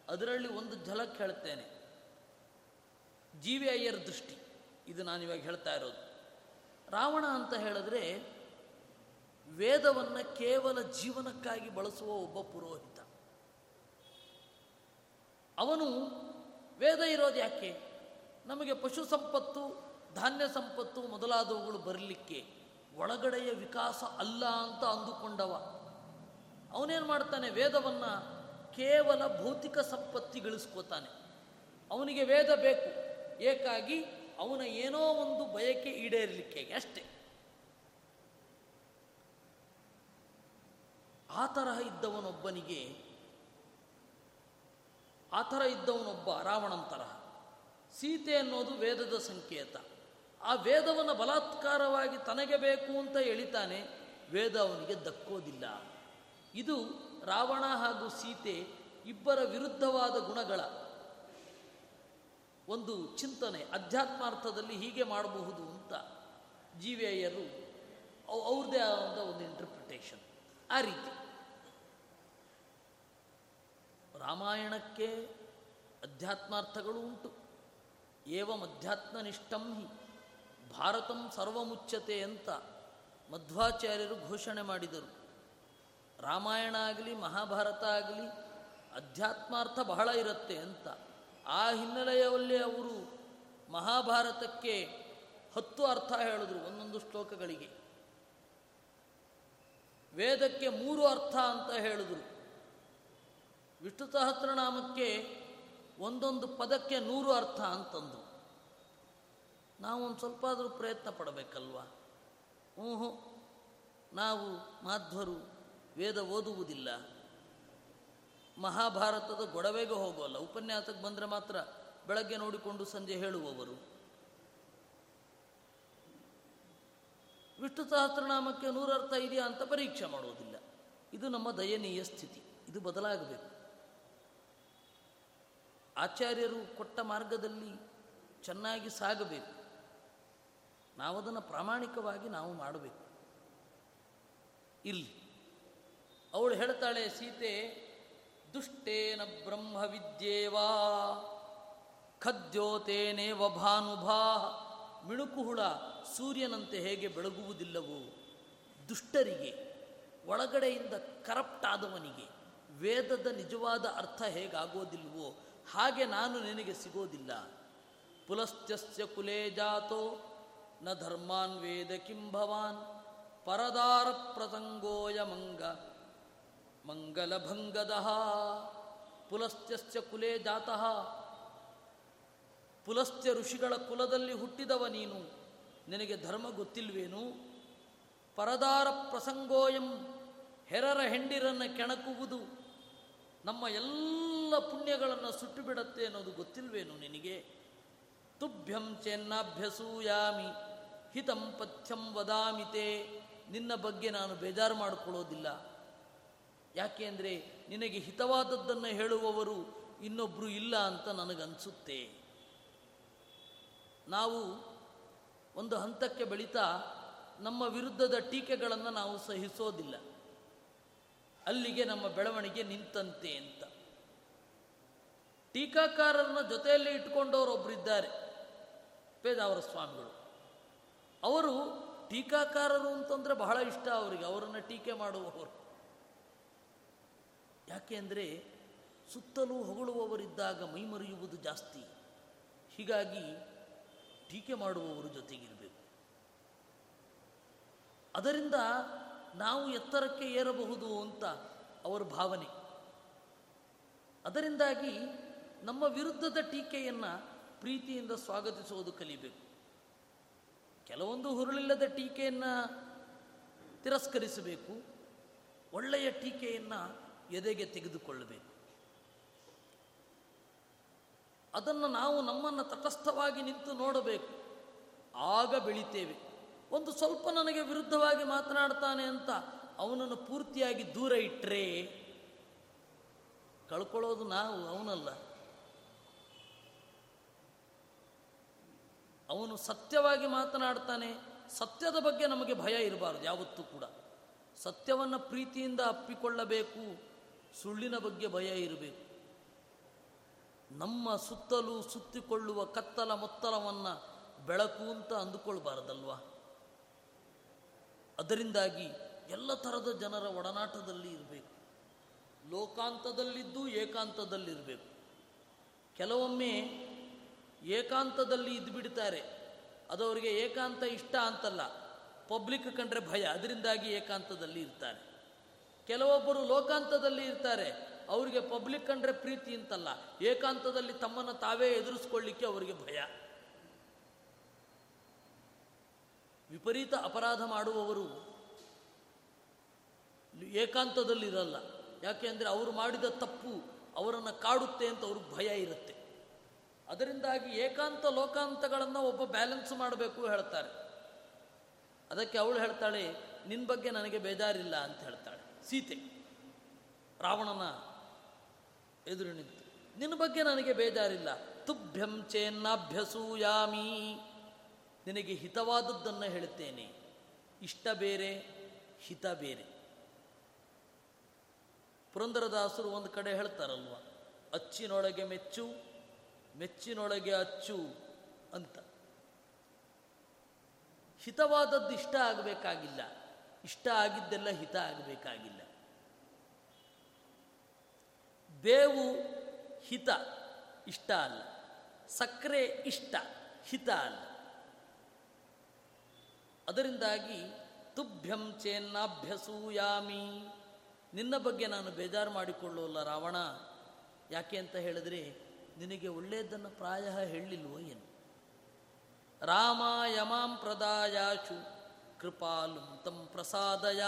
ಅದರಲ್ಲಿ ಒಂದು ಝಲಕ್ ಹೇಳ್ತೇನೆ. ಜಿ ಅಯ್ಯರ್ ದೃಷ್ಟಿ. ಇದು ನಾನಿವಾಗ ಹೇಳ್ತಾ ಇರೋದು. ರಾವಣ ಅಂತ ಹೇಳಿದ್ರೆ ವೇದವನ್ನು ಕೇವಲ ಜೀವನಕ್ಕಾಗಿ ಬಳಸುವ ಒಬ್ಬ ಪುರೋಹಿತ. ಅವನು ವೇದ ಇರೋದು ಯಾಕೆ? ನಮಗೆ ಪಶು ಸಂಪತ್ತು, ಧಾನ್ಯ ಸಂಪತ್ತು ಮೊದಲಾದವುಗಳು ಬರಲಿಕ್ಕೆ ಒಳಗಡೆಯ ವಿಕಾಸ ಅಲ್ಲ ಅಂತ ಅಂದುಕೊಂಡವ. ಅವನೇನು ಮಾಡ್ತಾನೆ? ವೇದವನ್ನು ಕೇವಲ ಭೌತಿಕ ಸಂಪತ್ತಿ ಗಳಿಸ್ಕೋತಾನೆ ಅವನಿಗೆ ವೇದ ಬೇಕು. ಏಕಾಗಿ ಅವನ ಏನೋ ಒಂದು ಬಯಕೆ ಈಡೇರಲಿಕ್ಕೆ ಅಷ್ಟೇ. ಆ ತರಹ ಇದ್ದವನೊಬ್ಬನಿಗೆ, ಆ ಥರ ಇದ್ದವನೊಬ್ಬ ರಾವಣನ ತರಹ. ಸೀತೆ ಅನ್ನೋದು ವೇದದ ಸಂಕೇತ. ಆ ವೇದವನ್ನು ಬಲಾತ್ಕಾರವಾಗಿ ತನಗೆ ಬೇಕು ಅಂತ ಎಳಿತಾನೆ ವೇದ ಅವನಿಗೆ ದಕ್ಕೋದಿಲ್ಲ. ಇದು ರಾವಣ ಹಾಗೂ ಸೀತೆ ಇಬ್ಬರ ವಿರುದ್ಧವಾದ ಗುಣಗಳ ಒಂದು ಚಿಂತನೆ. ಅಧ್ಯಾತ್ಮಾರ್ಥದಲ್ಲಿ ಹೀಗೆ ಮಾಡಬಹುದು ಅಂತ ಜೀವಿಯರು ಅವ್ರದ್ದೇ ಆದ ಒಂದು ಇಂಟರ್ಪ್ರಿಟೇಷನ್ ಆ ರೀತಿ. ರಾಮಾಯಣಕ್ಕೆ ಅಧ್ಯಾತ್ಮಾರ್ಥಗಳು ಉಂಟು. ಏವಂ ಅಧ್ಯಾತ್ಮನಿಷ್ಠಂ ಹಿ. ಭಾರತಂ ಸರ್ವಮುಚ್ಚತೆ ಅಂತ ಮಧ್ವಾಚಾರ್ಯರು ಘೋಷಣೆ ಮಾಡಿದರು. ರಾಮಾಯಣ ಆಗಲಿ, ಮಹಾಭಾರತ ಆಗಲಿ, ಅಧ್ಯಾತ್ಮಾರ್ಥ ಬಹಳ ಇರುತ್ತೆ ಅಂತ. ಆ ಹಿನ್ನೆಲೆಯಲ್ಲಿ ಅವರು ಮಹಾಭಾರತಕ್ಕೆ ಹತ್ತು ಅರ್ಥ ಹೇಳಿದ್ರು ಒಂದೊಂದು ಶ್ಲೋಕಗಳಿಗೆ. ವೇದಕ್ಕೆ ಮೂರು ಅರ್ಥ ಅಂತ ಹೇಳಿದ್ರು. ವಿಷ್ಣು ಸಹಸ್ರನಾಮಕ್ಕೆ ಒಂದೊಂದು ಪದಕ್ಕೆ ನೂರು ಅರ್ಥ ಅಂತಂದರು. ನಾವು ಒಂದು ಸ್ವಲ್ಪ ಆದರೂ ಪ್ರಯತ್ನ ಪಡಬೇಕಲ್ವಾ? ಹ್ಞೂ ನಾವು ಮಾಧ್ವರು, ವೇದ ಓದುವುದಿಲ್ಲ. ಮಹಾಭಾರತದ ಗೊಡವೆಗೆ ಹೋಗೋಲ್ಲ. ಉಪನ್ಯಾಸಕ್ಕೆ ಬಂದರೆ ಮಾತ್ರ ಬೆಳಗ್ಗೆ ನೋಡಿಕೊಂಡು ಸಂಜೆ ಹೇಳುವವರು. ವಿಷ್ಣು ಸಹಸ್ರನಾಮಕ್ಕೆ ನೂರರ್ಥ ಇದೆಯಾ ಅಂತ ಪರೀಕ್ಷೆ ಮಾಡುವುದಿಲ್ಲ ಇದು ನಮ್ಮ ದಯನೀಯ ಸ್ಥಿತಿ. ಇದು ಬದಲಾಗಬೇಕು. ಆಚಾರ್ಯರು ಕೊಟ್ಟ ಮಾರ್ಗದಲ್ಲಿ ಚೆನ್ನಾಗಿ ಸಾಗಬೇಕು. ನಾವದನ್ನು ಪ್ರಾಮಾಣಿಕವಾಗಿ ನಾವು ಮಾಡಬೇಕು. ಇಲ್ಲಿ ಅವಳು ಹೇಳ್ತಾಳೆ, ಸೀತೆ, ದುಷ್ಟೇನ ಬ್ರಹ್ಮವಿದ್ಯೇವಾ ಖದ್ಯೋತೇನೇವ ಭಾನುಭಾ ಮಿಣುಕು ಹುಳ ಸೂರ್ಯನಂತೆ ಹೇಗೆ ಬೆಳಗುವುದಿಲ್ಲವೋ, ದುಷ್ಟರಿಗೆ, ಒಳಗಡೆಯಿಂದ ಕರಪ್ಟ್ ಆದವನಿಗೆ, ವೇದದ ನಿಜವಾದ ಅರ್ಥ ಹೇಗಾಗೋದಿಲ್ವೋ, ಹಾಗೆ ನಾನು ನಿನಗೆ ಸಿಗೋದಿಲ್ಲ. ಪುಲಸ್ತ್ಯಸ್ಯ ಕುಲೇ ಜಾತೋ ನ ಧರ್ಮಾನ್ ವೇದ ಕಿಂ ಭವಾನ್ ಪರದಾರ ಪ್ರಸಂಗೋಯ ಮಂಗ ಮಂಗಲಭಂಗದಃ ಪುಲಸ್ತ್ಯಸ್ಯ ಕುಲೇ ಜಾತಃ ಪುಲಸ್ತ್ಯ ಋಷಿಗಳ ಕುಲದಲ್ಲಿ ಹುಟ್ಟಿದವ ನೀನು, ನಿನಗೆ ಧರ್ಮ ಗೊತ್ತಿಲ್ವೇನು? ಪರದಾರ ಪ್ರಸಂಗೋಯಂ ಹೆರರ ಹೆಂಡಿರನ್ನು ಕೆಣಕುವುದು, ನಮ್ಮ ಎಲ್ಲ ಪುಣ್ಯಗಳನ್ನು ಸುಟ್ಟು ಬಿಡತ್ತೆ ಅನ್ನೋದು ಗೊತ್ತಿಲ್ವೇನು ನಿನಗೆ? ತುಭ್ಯಂ ಚೆನ್ನಾಭ್ಯಸೂಯಾಮಿ. ಹಿತಂ ಪಥ್ಯಂ ವದಾಮಿತೆ. ನಿನ್ನ ಬಗ್ಗೆ ನಾನು ಬೇಜಾರು ಮಾಡಿಕೊಳ್ಳೋದಿಲ್ಲ. ಯಾಕೆ ಅಂದರೆ ನಿನಗೆ ಹಿತವಾದದ್ದನ್ನು ಹೇಳುವವರು ಇನ್ನೊಬ್ಬರು ಇಲ್ಲ ಅಂತ ನನಗನ್ಸುತ್ತೆ. ನಾವು ಒಂದು ಹಂತಕ್ಕೆ ಬೆಳೀತಾ ನಮ್ಮ ವಿರುದ್ಧದ ಟೀಕೆಗಳನ್ನು ನಾವು ಸಹಿಸೋದಿಲ್ಲ. ಅಲ್ಲಿಗೆ ನಮ್ಮ ಬೆಳವಣಿಗೆ ನಿಂತಂತೆ ಅಂತ. ಟೀಕಾಕಾರರನ್ನ ಜೊತೆಯಲ್ಲಿ ಇಟ್ಕೊಂಡವರೊಬ್ಬರಿದ್ದಾರೆ ಪೇದಾವರ ಸ್ವಾಮಿಗಳು. ಅವರು ಟೀಕಾಕಾರರು ಅಂತಂದರೆ ಬಹಳ ಇಷ್ಟ ಅವರಿಗೆ, ಅವರನ್ನು ಟೀಕೆ ಮಾಡುವವರು. ಯಾಕೆ ಅಂದರೆ ಸುತ್ತಲೂ ಹೊಗಳುವವರಿದ್ದಾಗ ಮೈಮರೆಯುವುದು ಜಾಸ್ತಿ. ಹೀಗಾಗಿ ಟೀಕೆ ಮಾಡುವವರು ಜೊತೆಗಿರಬೇಕು. ಅದರಿಂದ ನಾವು ಎತ್ತರಕ್ಕೆ ಏರಬಹುದು ಅಂತ ಅವರ ಭಾವನೆ. ಅದರಿಂದಾಗಿ ನಮ್ಮ ವಿರುದ್ಧದ ಟೀಕೆಯನ್ನು ಪ್ರೀತಿಯಿಂದ ಸ್ವಾಗತಿಸುವುದು ಕಲಿಬೇಕು. ಕೆಲವೊಂದು ಹುರುಳಿಲ್ಲದ ಟೀಕೆಯನ್ನು ತಿರಸ್ಕರಿಸಬೇಕು, ಒಳ್ಳೆಯ ಟೀಕೆಯನ್ನು ಎದೆಗೆ ತೆಗೆದುಕೊಳ್ಳಬೇಕು. ಅದನ್ನು ನಾವು ನಮ್ಮನ್ನು ತಟಸ್ಥವಾಗಿ ನಿಂತು ನೋಡಬೇಕು. ಆಗ ಬೆಳಿತೇವೆ. ಒಂದು ಸ್ವಲ್ಪ ನನಗೆ ವಿರುದ್ಧವಾಗಿ ಮಾತನಾಡ್ತಾನೆ ಅಂತ ಅವನನ್ನು ಪೂರ್ತಿಯಾಗಿ ದೂರ ಇಟ್ಟರೆ ಕಳ್ಕೊಳ್ಳೋದು ನಾವು, ಅವನಲ್ಲ. ಅವನು ಸತ್ಯವಾಗಿ ಮಾತನಾಡ್ತಾನೆ, ಸತ್ಯದ ಬಗ್ಗೆ ನಮಗೆ ಭಯ ಇರಬಾರ್ದು, ಯಾವತ್ತೂ ಕೂಡ. ಸತ್ಯವನ್ನು ಪ್ರೀತಿಯಿಂದ ಅಪ್ಪಿಕೊಳ್ಳಬೇಕು, ಸುಳ್ಳಿನ ಬಗ್ಗೆ ಭಯ ಇರಬೇಕು. ನಮ್ಮ ಸುತ್ತಲೂ ಸುತ್ತಿಕೊಳ್ಳುವ ಕತ್ತಲ ಮೊತ್ತಲವನ್ನು ಬೆಳಕು ಅಂತ ಅಂದುಕೊಳ್ಬಾರ್ದಲ್ವಾ? ಅದರಿಂದಾಗಿ ಎಲ್ಲ ಥರದ ಜನರ ಒಡನಾಟದಲ್ಲಿ ಇರಬೇಕು. ಲೋಕಾಂತದಲ್ಲಿದ್ದು ಏಕಾಂತದಲ್ಲಿರಬೇಕು. ಕೆಲವೊಮ್ಮೆ ಏಕಾಂತದಲ್ಲಿ ಇದ್ದುಬಿಡ್ತಾರೆ ಅದು ಅವರಿಗೆ ಏಕಾಂತ ಇಷ್ಟ ಅಂತಲ್ಲ. ಪಬ್ಲಿಕ್ ಕಂಡ್ರೆ ಭಯ, ಅದರಿಂದಾಗಿ ಏಕಾಂತದಲ್ಲಿ ಇರ್ತಾರೆ. ಕೆಲವೊಬ್ಬರು ಲೋಕಾಂತದಲ್ಲಿ ಇರ್ತಾರೆ. ಅವರಿಗೆ ಪಬ್ಲಿಕ್ ಕಂಡ್ರೆ ಪ್ರೀತಿ ಅಂತಲ್ಲ. ಏಕಾಂತದಲ್ಲಿ ತಮ್ಮನ್ನು ತಾವೇ ಎದುರಿಸ್ಕೊಳ್ಳಿಕ್ಕೆ ಅವರಿಗೆ ಭಯ. ವಿಪರೀತ ಅಪರಾಧ ಮಾಡುವವರು ಏಕಾಂತದಲ್ಲಿರಲ್ಲ. ಯಾಕೆ ಅಂದರೆ ಅವರು ಮಾಡಿದ ತಪ್ಪು ಅವರನ್ನು ಕಾಡುತ್ತೆ ಅಂತ ಅವ್ರಿಗೆ ಭಯ ಇರುತ್ತೆ. ಅದರಿಂದಾಗಿ ಏಕಾಂತ ಲೋಕಾಂತಗಳನ್ನು ಒಬ್ಬ ಬ್ಯಾಲೆನ್ಸ್ ಮಾಡಬೇಕು ಹೇಳ್ತಾರೆ. ಅದಕ್ಕೆ ಅವಳು ಹೇಳ್ತಾಳೆ ನಿನ್ನ ಬಗ್ಗೆ ನನಗೆ ಬೇಜಾರಿಲ್ಲ ಅಂತ ಹೇಳ್ತಾಳೆ. ಸೀತೆ, ರಾವಣನ ಎದುರು ನಿಂತು ನಿನ್ನ ಬಗ್ಗೆ ನನಗೆ ಬೇಜಾರಿಲ್ಲ. ತುಭ್ಯಂ ಚೇನ್ನಾಭ್ಯಸೂಯಾಮಿ. ನಿನಗೆ ಹಿತವಾದದ್ದನ್ನು ಹೇಳುತ್ತೇನೆ. ಇಷ್ಟ ಬೇರೆ, ಹಿತ ಬೇರೆ. ಪುರಂದರದಾಸರು ಒಂದು ಕಡೆ ಹೇಳ್ತಾರಲ್ವ, ಅಚ್ಚಿನೊಳಗೆ ಮೆಚ್ಚು ಮೆಚ್ಚಿನೊಳಗೆ ಅಚ್ಚು ಅಂತ. ಹಿತವಾದದ್ದು ಇಷ್ಟ ಆಗಬೇಕಾಗಿಲ್ಲ. ಇಷ್ಟ ಆಗಿದ್ದೆಲ್ಲ ಹಿತ ಆಗಬೇಕಾಗಿಲ್ಲ. ಬೇವು ಹಿತ ಇಷ್ಟ ಅಲ್ಲ. ಸಕ್ಕರೆ ಇಷ್ಟ ಹಿತ ಅಲ್ಲ. ಅದರಿಂದಾಗಿ ತುಭ್ಯಂ ಚೇನ್ನಾಭ್ಯಸೂಯಾಮಿ. ನಿನ್ನ ಬಗ್ಗೆ ನಾನು ಬೇಜಾರು ಮಾಡಿಕೊಳ್ಳೋಲ್ಲ ರಾವಣ. ಯಾಕೆ ಅಂತ ಹೇಳಿದ್ರೆ ನಿನಗೆ ಒಳ್ಳೆಯದನ್ನು ಪ್ರಾಯ ಹೇಳಿಲ್ವೋ ಏನು? ರಾಮ ಯಮಾಂ ಪ್ರದಾಯಾಶು ಕೃಪಾಲು ತಂ ಪ್ರಸಾದಯ.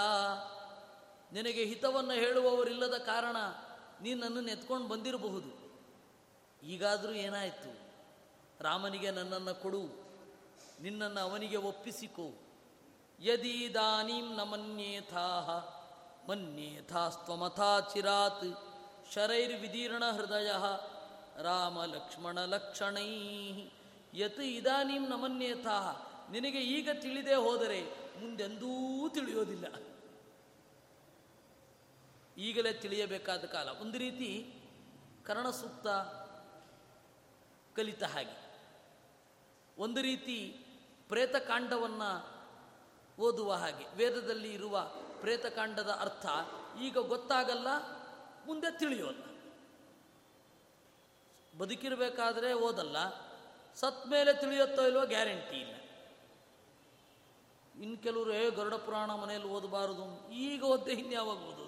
ನಿನಗೆ ಹಿತವನ್ನು ಹೇಳುವವರಿಲ್ಲದ ಕಾರಣ ನೀನನ್ನು ನನ್ನನ್ನು ಎತ್ಕೊಂಡು ಬಂದಿರಬಹುದು. ಈಗಾದರೂ ಏನಾಯಿತು? ರಾಮನಿಗೆ ನನ್ನನ್ನು ಕೊಡು, ನಿನ್ನನ್ನು ಅವನಿಗೆ ಒಪ್ಪಿಸಿಕೋ. ಯದೀದಾನೀಂ ನ ಮನ್ಯೇಥಾ ಮನ್ಯೇಥಾಸ್ತ್ವಮಥಾ ಚಿರಾತ್. ಶರೈರ್ವಿದೀರ್ಣ ಹೃದಯ ರಾಮ ಲಕ್ಷ್ಮಣ ಲಕ್ಷಣೈ ಯತ್ ಇದಾನೀಂ ನ ಮನ್ಯೇಥಾ ನಿನಗೆ ಈಗ ತಿಳಿದೇ ಹೋದರೆ ಮುಂದೆಂದೂ ತಿಳಿಯೋದಿಲ್ಲ. ಈಗಲೇ ತಿಳಿಯಬೇಕಾದ ಕಾಲ. ಒಂದು ರೀತಿ ಕರ್ಣಸೂಕ್ತ ಕಲಿತ ಹಾಗೆ. ಒಂದು ರೀತಿ ಪ್ರೇತಕಾಂಡವನ್ನು ಓದುವ ಹಾಗೆ. ವೇದದಲ್ಲಿ ಇರುವ ಪ್ರೇತಕಾಂಡದ ಅರ್ಥ ಈಗ ಗೊತ್ತಾಗಲ್ಲ, ಮುಂದೆ ತಿಳಿಯೋಲ್ಲ. ಬದುಕಿರಬೇಕಾದ್ರೆ ಓದಲ್ಲ, ಸತ್ ಮೇಲೆ ತಿಳಿಯುತ್ತೋ ಇಲ್ವೋ ಗ್ಯಾರಂಟಿ ಇಲ್ಲ. ಇನ್ನು ಕೆಲವರು, ಏ, ಗರುಡ ಪುರಾಣ ಮನೆಯಲ್ಲಿ ಓದಬಾರದು. ಈಗ ಓದ್ದೆ ಇನ್ಯಾವಾಗ ಓದೋದು?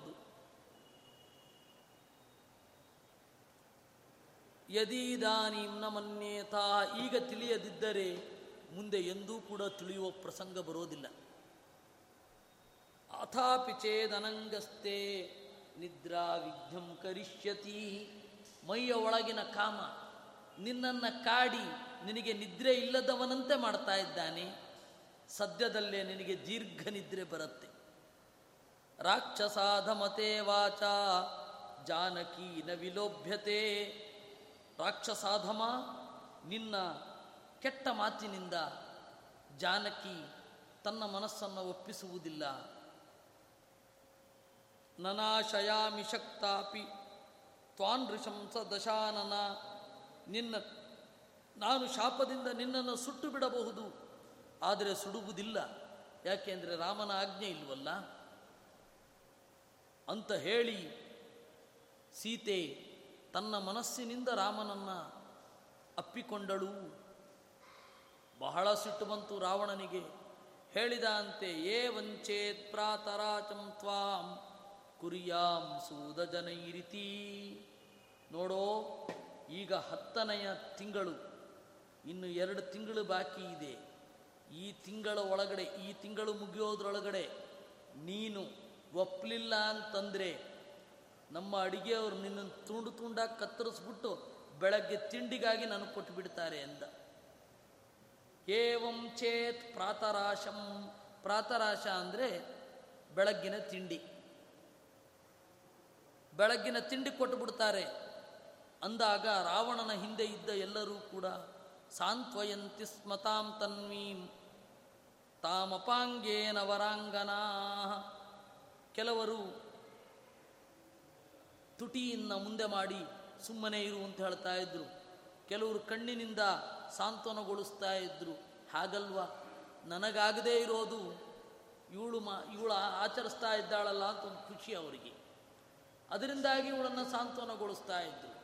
ಯದೀದಾನೀಂ ನ ಮನ್ಯೇತಾ, ಈಗ ತಿಳಿಯದಿದ್ದರೆ ಮುಂದೆ ಎಂದೂ ಕೂಡ ತಿಳಿಯುವ ಪ್ರಸಂಗ ಬರೋದಿಲ್ಲ. ಅಥಾಪಿ ಚೇದನಂಗಸ್ತೆ ನಿದ್ರಾ ವಿಘ್ನಂ ಕರಿಷ್ಯತಿ. ಮೈಯ ಒಳಗಿನ ಕಾಮ, ನಿನ್ನನ್ನು ಕಾಡಿ ನಿನಗೆ ನಿದ್ರೆ ಇಲ್ಲದವನಂತೆ ಮಾಡ್ತಾ ಇದ್ದಾನೆ. ಸದ್ಯದಲ್ಲೇ ನಿನಗೆ ದೀರ್ಘ ನಿದ್ರೆ ಬರುತ್ತೆ. ರಾಕ್ಷಸಾಧಮತೆ ವಾಚ, ಜಾನಕಿ ನ ವಿಲೋಭ್ಯತೆ. ರಾಕ್ಷಸಾಧಮ, ನಿನ್ನ ಕೆಟ್ಟ ಮಾತಿನಿಂದ ಜಾನಕಿ ತನ್ನ ಮನಸ್ಸನ್ನು ಒಪ್ಪಿಸುವುದಿಲ್ಲ. ನನಾಶಯಾಮಿ ಶಕ್ತಾಪಿ. ತ್ವಾನೃಶಂಸ ದಶಾನನ. ನಿನ್ನ, ನಾನು ಶಾಪದಿಂದ ನಿನ್ನನ್ನು ಸುಟ್ಟು ಬಿಡಬಹುದು. ಆದರೆ ಸುಡುವುದಿಲ್ಲ. ಯಾಕೆಂದರೆ ರಾಮನ ಆಜ್ಞೆ ಇಲ್ವಲ್ಲ? ಅಂತ ಹೇಳಿ ಸೀತೆ ತನ್ನ ಮನಸ್ಸಿನಿಂದ ರಾಮನನ್ನು ಅಪ್ಪಿಕೊಂಡಳು. ಬಹಳ ಸಿಟ್ಟು ಬಂತು ರಾವಣನಿಗೆ. ಹೇಳಿದಂತೆ ಏ ವಂಚೇತ್ ಪ್ರಾತರಾಚಂ ತ್ವಾಂ ಕುರಿಯಾಂ ಸೂದ ಜನೈರಿತಿ. ನೋಡೋ, ಈಗ ಹತ್ತನೆಯ ತಿಂಗಳು, ಇನ್ನು ಎರಡು ತಿಂಗಳು ಬಾಕಿ ಇದೆ. ಈ ತಿಂಗಳ ಒಳಗಡೆ, ಈ ತಿಂಗಳು ಮುಗಿಯೋದ್ರೊಳಗಡೆ ನೀನು ಒಪ್ಪಲಿಲ್ಲ ಅಂತಂದರೆ ನಮ್ಮ ಅಡುಗೆಯವರು ನಿನ್ನನ್ನು ತುಂಡು ತುಂಡಾಗಿ ಕತ್ತರಿಸ್ಬಿಟ್ಟು ಬೆಳಗ್ಗೆ ತಿಂಡಿಗಾಗಿ ನನಗೆ ಕೊಟ್ಟು ಬಿಡ್ತಾರೆ ಎಂದ. ಏವಂ ಚೇತ್ ಪ್ರಾತರಾಶಂ. ಪ್ರಾತರಾಶ ಅಂದರೆ ಬೆಳಗ್ಗಿನ ತಿಂಡಿ. ಬೆಳಗ್ಗಿನ ತಿಂಡಿ ಕೊಟ್ಟು ಬಿಡ್ತಾರೆ ಅಂದಾಗ ರಾವಣನ ಹಿಂದೆ ಇದ್ದ ಎಲ್ಲರೂ ಕೂಡ ಸಾಂತ್ವಯಂತಿ ಸ್ಮತಾಂ ತನ್ವೀಂ ತಾಮಪಾಂಗೇನ ವರಾಂಗನಾ ಕೆಲವರು ತುಟಿಯನ್ನು ಮುಂದೆ ಮಾಡಿ ಸುಮ್ಮನೆ ಇರು ಅಂತ ಹೇಳ್ತಾ ಇದ್ರು. ಕೆಲವರು ಕಣ್ಣಿನಿಂದ ಸಾಂತ್ವನಗೊಳಿಸ್ತಾ ಇದ್ರು. ಹಾಗಲ್ವ? ನನಗಾಗದೇ ಇರೋದು ಇವಳು ಮಾ, ಇವಳು ಆಚರಿಸ್ತಾ ಇದ್ದಾಳಲ್ಲ ಅಂತ ಒಂದು ಖುಷಿ ಅವರಿಗೆ. ಅದರಿಂದಾಗಿ ಇವಳನ್ನು ಸಾಂತ್ವನಗೊಳಿಸ್ತಾ ಇದ್ರು.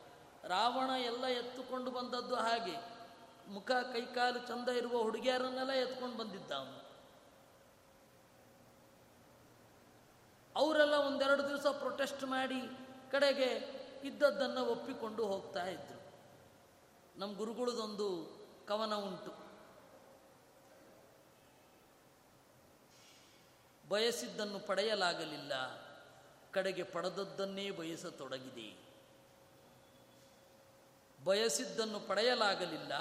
ರಾವಣ ಎಲ್ಲ ಎತ್ತುಕೊಂಡು ಬಂದದ್ದು ಹಾಗೆ. ಮುಖ, ಕೈಕಾಲು ಚಂದ ಇರುವ ಹುಡುಗಿಯರನ್ನೆಲ್ಲ ಎತ್ಕೊಂಡು ಬಂದಿದ್ದ ಅವನು. ಅವರೆಲ್ಲ ಒಂದೆರಡು ದಿವಸ ಪ್ರೊಟೆಸ್ಟ್ ಮಾಡಿ ಕಡೆಗೆ ಇದ್ದದ್ದನ್ನು ಒಪ್ಪಿಕೊಂಡು ಹೋಗ್ತಾ ಇದ್ರು. ನಮ್ಮ ಗುರುಗಳದೊಂದು ಕವನ ಉಂಟು. ಬಯಸಿದ್ದನ್ನು ಪಡೆಯಲಾಗಲಿಲ್ಲ. ಕಡೆಗೆ ಪಡೆದದ್ದನ್ನೇ ಬಯಸತೊಡಗಿದೆ. ಬಯಸಿದ್ದನ್ನು ಪಡೆಯಲಾಗಲಿಲ್ಲ,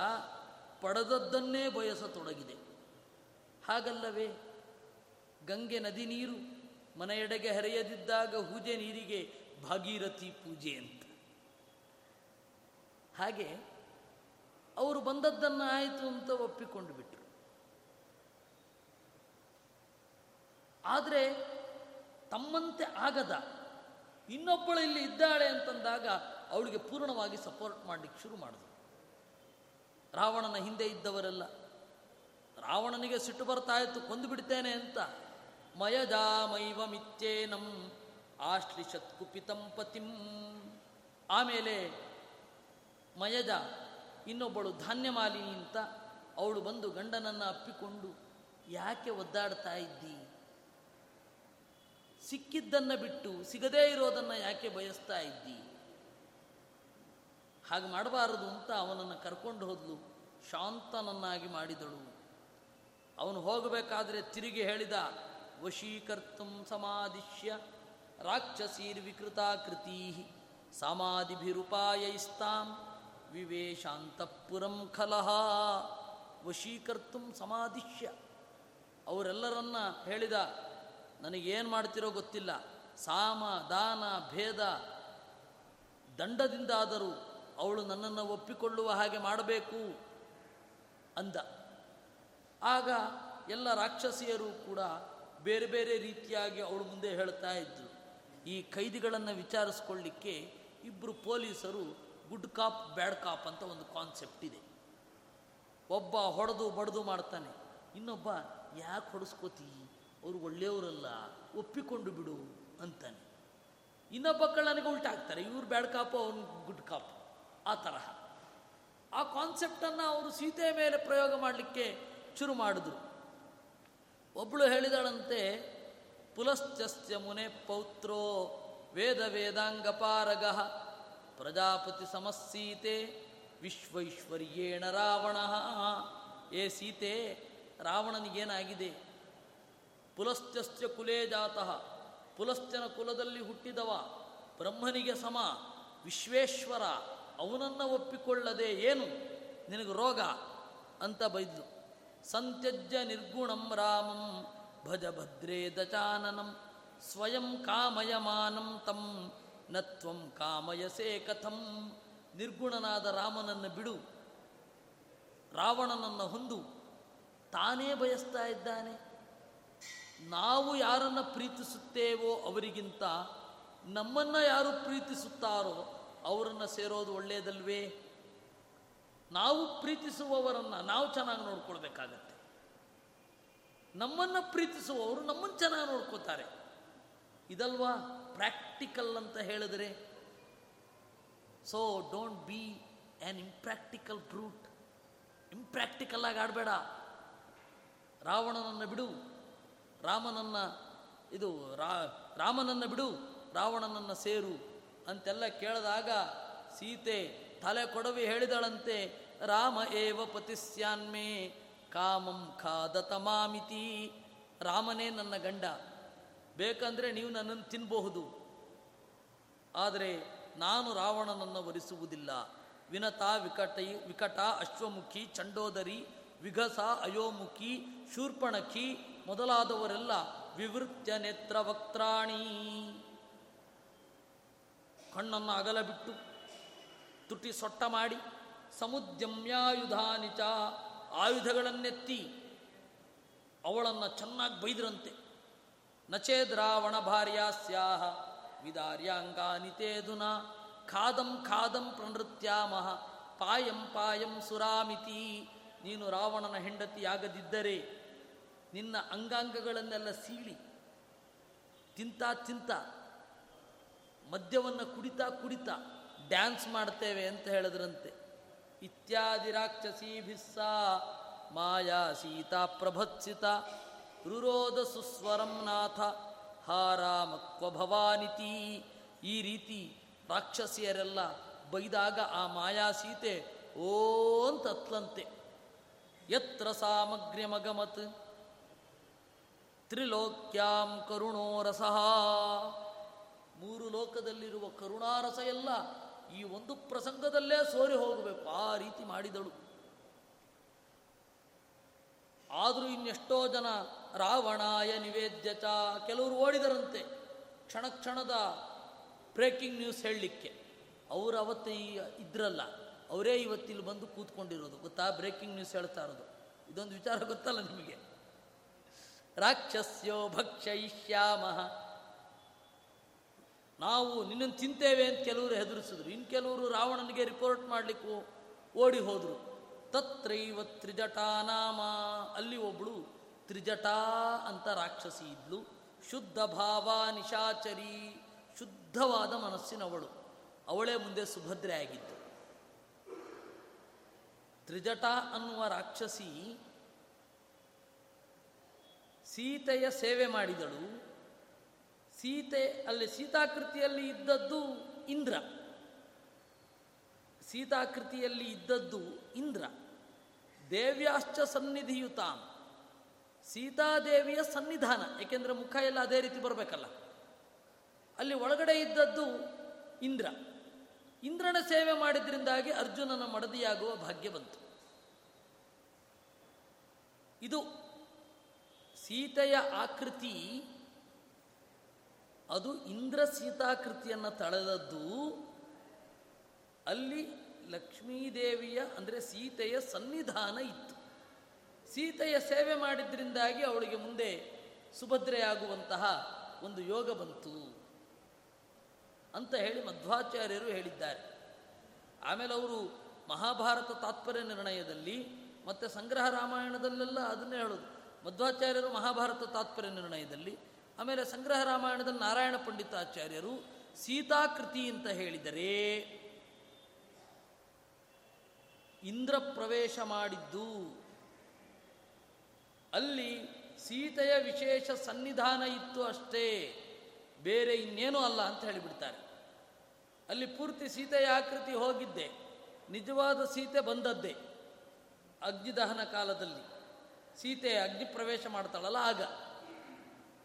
ಪಡೆದದ್ದನ್ನೇ ಬಯಸತೊಡಗಿದೆ. ಹಾಗಲ್ಲವೇ? ಗಂಗೆ ನದಿ ನೀರು ಮನೆಯೆಡೆಗೆ ಹರಿಯದಿದ್ದಾಗ ಹೂಜೆ ನೀರಿಗೆ ಭಾಗೀರಥಿ ಪೂಜೆ ಅಂತ. ಹಾಗೆ ಅವರು ಬಂದದ್ದನ್ನು ಆಯಿತು ಅಂತ ಒಪ್ಪಿಕೊಂಡು ಬಿಟ್ರು. ಆದರೆ ತಮ್ಮಂತೆ ಆಗದ, ಇನ್ನೊಬ್ಬಳು ಇಲ್ಲಿ ಇದ್ದಾಳೆ ಅಂತಂದಾಗ ಅವಳಿಗೆ ಪೂರ್ಣವಾಗಿ ಸಪೋರ್ಟ್ ಮಾಡಲಿಕ್ಕೆ ಶುರು ಮಾಡಿದ್ರು. ರಾವಣನ ಹಿಂದೆ ಇದ್ದವರೆಲ್ಲ, ರಾವಣನಿಗೆ ಸಿಟ್ಟು ಬರ್ತಾ ಇತ್ತು, ಕೊಂದು ಬಿಡ್ತೇನೆ ಅಂತ. ಮಯಜಾಮೈವ ಮಿತ್ಯೇನಂ ಆಶ್ಲಿಷತ್ ಕುಪಿತಂ ಪತಿಂ. ಆಮೇಲೆ ಮಯಜ ಇನ್ನೊಬ್ಬಳು ಧಾನ್ಯಮಾಲಿನಿ ಅಂತ ಅವಳು ಬಂದು ಗಂಡನನ್ನು ಅಪ್ಪಿಕೊಂಡು, ಯಾಕೆ ಒದ್ದಾಡ್ತಾ ಇದ್ದಿ? ಸಿಕ್ಕಿದ್ದನ್ನು ಬಿಟ್ಟು ಸಿಗದೇ ಇರೋದನ್ನು ಯಾಕೆ ಬಯಸ್ತಾ ಇದ್ದಿ? ಹಾಗೆ ಮಾಡಬಾರದು ಅಂತ ಅವನನ್ನು ಕರ್ಕೊಂಡು ಹೋದ್ಲು. ಶಾಂತನನ್ನಾಗಿ ಮಾಡಿದಳು. ಅವನು ಹೋಗಬೇಕಾದ್ರೆ ತಿರುಗಿ ಹೇಳಿದ, ವಶೀಕರ್ತು ಸಮಾದಿಶ್ಯ ರಾಕ್ಷಸೀರ್ವಿಕೃತಾಕೃತೀ ಸಮಾಧಿಭಿರುಪಾಯೈಸ್ತಾಂ ವಿವೇಶಾಂತಪುರಂ ಖಲಹ ವಶೀಕರ್ತು ಸಮಾಧಿಶ್ಯ. ಅವರೆಲ್ಲರನ್ನ ಹೇಳಿದ, ನನಗೇನು ಮಾಡ್ತಿರೋ ಗೊತ್ತಿಲ್ಲ. ಸಾಮ, ದಾನ, ಭೇದ, ದಂಡದಿಂದಾದರೂ ಅವಳು ನನ್ನನ್ನು ಒಪ್ಪಿಕೊಳ್ಳುವ ಹಾಗೆ ಮಾಡಬೇಕು ಅಂದ. ಆಗ ಎಲ್ಲ ರಾಕ್ಷಸಿಯರು ಕೂಡ ಬೇರೆ ಬೇರೆ ರೀತಿಯಾಗಿ ಅವಳು ಮುಂದೆ ಹೇಳ್ತಾ ಇದ್ದರು ಈ ಕೈದಿಗಳನ್ನು ವಿಚಾರಿಸ್ಕೊಳ್ಳಿಕ್ಕೆ ಇಬ್ಬರು ಪೊಲೀಸರು ಗುಡ್ ಕಾಪ್, ಬ್ಯಾಡ್ ಕಾಪ್ ಅಂತ ಒಂದು ಕಾನ್ಸೆಪ್ಟ್ ಇದೆ. ಒಬ್ಬ ಹೊಡೆದು ಬಡ್ದು ಮಾಡ್ತಾನೆ. ಇನ್ನೊಬ್ಬ, ಯಾಕೆ ಹೊಡೆಸ್ಕೋತಿ? ಅವರು ಒಳ್ಳೆಯವರಲ್ಲ, ಒಪ್ಪಿಕೊಂಡು ಬಿಡು ಅಂತಾನೆ. ಇನ್ನೊಬ್ಬ ಕಳ್ಳನಿಗೆ ಉಲ್ಟಾಗ್ತಾರೆ, ಇವ್ರು ಬ್ಯಾಡ್ ಕಾಪು, ಅವನು ಗುಡ್ ಕಾಪು. ಆ ತರಹ. ಆ ಕಾನ್ಸೆಪ್ಟನ್ನು ಅವರು ಸೀತೆಯ ಮೇಲೆ ಪ್ರಯೋಗ ಮಾಡಲಿಕ್ಕೆ ಶುರು ಮಾಡಿದ್ರು. ಒಬ್ಬಳು ಹೇಳಿದಳಂತೆ ಪುಲಶ್ಚಸ್ಯ ಮುನೆ ಪೌತ್ರೋ ವೇದ ವೇದಾಂಗಪಾರಗ ಪ್ರಜಾಪತಿ ಸಮಸ್ಸೀತೆ ವಿಶ್ವೈಶ್ವರ್ಯೇಣ ರಾವಣ. ಏ ಸೀತೆ, ರಾವಣನಿಗೇನಾಗಿದೆ? ಪುಲಶ್ಚಸ್ಯ ಕುಲೇ ಜಾತಃ ಪುಲಶ್ಚನ ಕುಲದಲ್ಲಿ ಹುಟ್ಟಿದವ ಬ್ರಹ್ಮನಿಗೆ ಸಮ, ವಿಶ್ವೇಶ್ವರ ಅವನನ್ನು ಒಪ್ಪಿಕೊಳ್ಳದೆ ಏನು? ನಿನಗೆ ರೋಗ ಅಂತ ಬೈದ್ಲು. ಸಂತ್ಯಜ್ಯ ನಿರ್ಗುಣಂ ರಾಮಂ ಭಜ ಭದ್ರೇ ದಚಾನನಂ ಸ್ವಯಂ ಕಾಮಯಮಾನಂ ತಂ ನತ್ವಂ ಕಾಮಯಸೇ ಕಥಂ. ನಿರ್ಗುಣನಾದ ರಾಮನನ್ನು ಬಿಡು. ರಾವಣನನ್ನು ಹೊಂದು ತಾನೇ ಬಯಸ್ತಾ ಇದ್ದಾನೆ. ನಾವು ಯಾರನ್ನು ಪ್ರೀತಿಸುತ್ತೇವೋ ಅವರಿಗಿಂತ ನಮ್ಮನ್ನು ಯಾರು ಪ್ರೀತಿಸುತ್ತಾರೋ ಅವರನ್ನು ಸೇರೋದು ಒಳ್ಳೆಯದಲ್ವೇ ನಾವು ಪ್ರೀತಿಸುವವರನ್ನು ನಾವು ಚೆನ್ನಾಗಿ ನೋಡ್ಕೊಳ್ಬೇಕಾಗತ್ತೆ. ನಮ್ಮನ್ನು ಪ್ರೀತಿಸುವವರು ನಮ್ಮನ್ನು ಚೆನ್ನಾಗಿ ನೋಡ್ಕೋತಾರೆ. ಇದಲ್ವಾ? ಪ್ರಾಕ್ಟಿಕಲ್ ಅಂತ ಹೇಳಿದರೆ so don't be an impractical brute impractical ಆಗಿ ಆಡಬೇಡ. ರಾವಣನನ್ನು ಬಿಡು. ರಾಮನನ್ನು, ಇದು ರಾಮನನ್ನು ಬಿಡು. ರಾವಣನನ್ನು ಸೇರು. ಅಂತೆಲ್ಲ ಕೇಳಿದಾಗ ಸೀತೆ ತಲೆ ಕೊಡವಿ ಹೇಳಿದಳಂತೆ, ರಾಮ ಏವ ಪತಿಸ್ಯಾನ್ಮೇ, ಕಾಮಂ ಖಾದ ತಮಾಮಿತಿ ರಾಮನೇ ನನ್ನ ಗಂಡ, ಬೇಕಂದರೆ ನೀವು ನನ್ನನ್ನು ತಿನ್ನಬಹುದು ಆದರೆ ನಾನು ರಾವಣನನ್ನು ವರಿಸುವುದಿಲ್ಲ. ವಿನತಾ ವಿಕಟ ವಿಕಟ ಅಶ್ವಮುಖಿ, ಚಂಡೋದರಿ, ವಿಘಸ ಅಯೋಮುಖಿ, ಶೂರ್ಪಣಖಿ ಮೊದಲಾದವರೆಲ್ಲ ವಿವೃತ್ಯ ನೇತ್ರ ವಕ್ತ್ರಾಣಿ ಕಣ್ಣನ್ನು ಅಗಲ ಬಿಟ್ಟು ತುಟಿ ಸೊಟ್ಟ ಮಾಡಿ ಸಮುದ್ಯಮ್ಯಾಯುಧಾನಿಚ ಆಯುಧಗಳನ್ನೆತ್ತಿ ಅವಳನ್ನು ಚೆನ್ನಾಗಿ ಬೈದ್ರಂತೆ. ನಚೇದ್ ರಾವಣ ಭಾರ್ಯ ಸ್ಯಾಹ ವಿದಾರ್ಯಾಂಗಾನಿತೇಧುನ ಖಾದಂ ಖಾದಂ ಪ್ರನೃತ್ಯಾಮಹ ಪಾಯಂ ಪಾಯಂ ಸುರಾಮಿತಿ. ನೀನು ರಾವಣನ ಹೆಂಡತಿಯಾಗದಿದ್ದರೆ ನಿನ್ನ ಅಂಗಾಂಗಗಳನ್ನೆಲ್ಲ ಸೀಳಿ ತಿಂತ ತಿಂತ ಮದ್ಯವನ್ನು ಕುಡಿತಾ ಕುಡಿತಾ ಡ್ಯಾನ್ಸ್ ಮಾಡ್ತೇವೆ ಅಂತ ಹೇಳಿದ್ರಂತೆ. ಇತ್ಯಾದಿ ರಾಕ್ಷಸೀಭಿಸ್ಸ ಮಾಯಾ ಸೀತಾ ಪ್ರಭತ್ಸಿತ ರುರೋಧ ಸುಸ್ವರಂ ನಾಥ ಹಾರಾಮಕ್ವ ಭವಾನಿತಿ. ಈ ರೀತಿ ರಾಕ್ಷಸಿಯರೆಲ್ಲ ಬೈದಾಗ ಆ ಮಾಯಾ ಸೀತೆ ಓ ಅಂತ ಯತ್ರ ತ್ರಿಲೋಕ್ಯಾಂ ಕರುಣೋರಸಃ ಮೂರು ಲೋಕದಲ್ಲಿರುವ ಕರುಣಾರಸ ಎಲ್ಲ ಈ ಒಂದು ಪ್ರಸಂಗದಲ್ಲೇ ಸೋರಿ ಹೋಗಬೇಕು. ಆ ರೀತಿ ಮಾಡಿದಳು. ಆದರೂ ಇನ್ನೆಷ್ಟೋ ಜನ ರಾವಣಾಯ ನಿವೇದ್ಯತ ಕೆಲವರು ಓಡಿದರಂತೆ. ಕ್ಷಣ ಕ್ಷಣದ ಬ್ರೇಕಿಂಗ್ ನ್ಯೂಸ್ ಹೇಳಲಿಕ್ಕೆ. ಅವರು ಅವತ್ತು ಈ ಇದ್ರಲ್ಲ, ಅವರೇ ಇವತ್ತಿಲ್ಲಿ ಬಂದು ಕೂತ್ಕೊಂಡಿರೋದು. ಗೊತ್ತಾ? ಬ್ರೇಕಿಂಗ್ ನ್ಯೂಸ್ ಹೇಳ್ತಾ ಇರೋದು. ಇದೊಂದು ವಿಚಾರ ಗೊತ್ತಲ್ಲ ನಿಮಗೆ? ರಾಕ್ಷಸ್ಯೋ ಭಕ್ಷಯಿಷ್ಯಾಮ. ನಾವು ನಿನ್ನನ್ನು ತಿಂತೇವೆ ಅಂತ ಕೆಲವರು ಹೆದರಿಸಿದ್ರು. ಇನ್ನು ಕೆಲವರು ರಾವಣನಿಗೆ ರಿಪೋರ್ಟ್ ಮಾಡಲಿಕ್ಕೆ ಓಡಿ ಹೋದರು. ತತ್ರೈವ ತ್ರಿಜಟಾನಾಮ ಅಲ್ಲಿ ಒಬ್ಬಳು ತ್ರಿಜಟಾ ಅಂತ ರಾಕ್ಷಸಿ ಇದ್ಲು. ಶುದ್ಧ ಭಾವ ನಿಶಾಚರಿ, ಶುದ್ಧವಾದ ಮನಸ್ಸಿನವಳು. ಅವಳೇ ಮುಂದೆ ಸುಭದ್ರೆ ಆಗಿದ್ದು. ತ್ರಿಜಟ ಅನ್ನುವ ರಾಕ್ಷಸಿ ಸೀತೆಯ ಸೇವೆ ಮಾಡಿದಳು. ಸೀತೆ ಅಲ್ಲಿ ಸೀತಾಕೃತಿಯಲ್ಲಿ ಇದ್ದದ್ದು ಇಂದ್ರ. ಸೀತಾಕೃತಿಯಲ್ಲಿ ಇದ್ದದ್ದು ಇಂದ್ರ. ದೇವ್ಯಾಶ್ಚ ಸನ್ನಿಧಿಯುತಾಂ. ಸೀತಾದೇವಿಯ ಸನ್ನಿಧಾನ, ಏಕೆಂದರೆ ಮುಖ ಎಲ್ಲ ಅದೇ ರೀತಿ ಬರಬೇಕಲ್ಲ. ಅಲ್ಲಿ ಒಳಗಡೆ ಇದ್ದದ್ದು ಇಂದ್ರ. ಇಂದ್ರನ ಸೇವೆ ಮಾಡಿದ್ರಿಂದಾಗಿ ಅರ್ಜುನನ ಮಡದಿಯಾಗುವ ಭಾಗ್ಯ ಬಂತು. ಇದು ಸೀತೆಯ ಆಕೃತಿ ಅದು ಇಂದ್ರ ಸೀತಾಕೃತಿಯನ್ನು ತಳೆದದ್ದು ಅಲ್ಲಿ ಲಕ್ಷ್ಮೀದೇವಿಯ ಅಂದರೆ ಸೀತೆಯ ಸನ್ನಿಧಾನ ಇತ್ತು. ಸೀತೆಯ ಸೇವೆ ಮಾಡಿದ್ರಿಂದಾಗಿ ಅವಳಿಗೆ ಮುಂದೆ ಸುಭದ್ರೆಯಾಗುವಂತಹ ಒಂದು ಯೋಗ ಬಂತು ಅಂತ ಹೇಳಿ ಮಧ್ವಾಚಾರ್ಯರು ಹೇಳಿದ್ದಾರೆ. ಆಮೇಲೆ ಅವರು ಮಹಾಭಾರತ ತಾತ್ಪರ್ಯ ನಿರ್ಣಯದಲ್ಲಿ ಮತ್ತು ಸಂಗ್ರಹ ರಾಮಾಯಣದಲ್ಲೆಲ್ಲ ಅದನ್ನೇ ಹೇಳೋದು. ಮಧ್ವಾಚಾರ್ಯರು ಮಹಾಭಾರತ ತಾತ್ಪರ್ಯ ನಿರ್ಣಯದಲ್ಲಿ ಆಮೇಲೆ ಸಂಗ್ರಹ ರಾಮಾಯಣದ ನಾರಾಯಣ ಪಂಡಿತಾಚಾರ್ಯರು ಸೀತಾಕೃತಿ ಅಂತ ಹೇಳಿದರೆ, ಇಂದ್ರ ಪ್ರವೇಶ ಮಾಡಿದ್ದು, ಅಲ್ಲಿ ಸೀತೆಯ ವಿಶೇಷ ಸನ್ನಿಧಾನ ಇತ್ತು ಅಷ್ಟೇ, ಬೇರೆ ಇನ್ನೇನೂ ಅಲ್ಲ ಅಂತ ಹೇಳಿಬಿಡ್ತಾರೆ. ಅಲ್ಲಿ ಪೂರ್ತಿ ಸೀತೆಯ ಆಕೃತಿ ಹೋಗಿದ್ದೆ, ನಿಜವಾದ ಸೀತೆ ಬಂದದ್ದೇ, ಅಗ್ನಿದಹನ ಕಾಲದಲ್ಲಿ. ಸೀತೆ ಅಗ್ನಿ ಪ್ರವೇಶ ಮಾಡ್ತಾಳಲ್ಲ ಆಗ.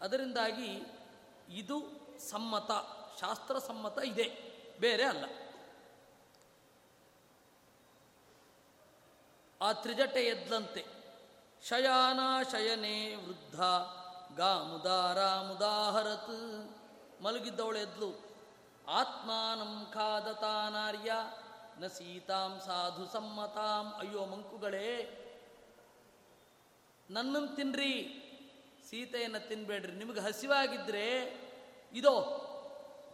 ಅದರಿಂದಾಗಿ ಇದು ಸಮ್ಮತ, ಶಾಸ್ತ್ರ ಸಮ್ಮತ ಇದೆ, ಬೇರೆ ಅಲ್ಲ. ಆ ತ್ರಿಜಟೆ ಎದ್ದಂತೆ ಶಯಾನ ಶಯನೆ ವೃದ್ಧ ಗಾಮುದಾರ ಮುದಾಹರತ್ ಮಲಗಿದ್ದವಳು ಎದ್ಲು. ಆತ್ಮಾನಂ ಖಾದತಾನಾರ್ಯ, ನ ಸೀತಾಂ ಸಾಧು ಸಮ್ಮತಾಂ. ಅಯ್ಯೋ ಮಂಕುಗಳೇ ನನ್ನನ್ನು ತಿನ್ರಿ ಸೀತೆಯನ್ನು ತಿನ್ನಬೇಡ್ರಿ ನಿಮಗೆ ಹಸಿವಾಗಿದ್ದರೆ ಇದೋ,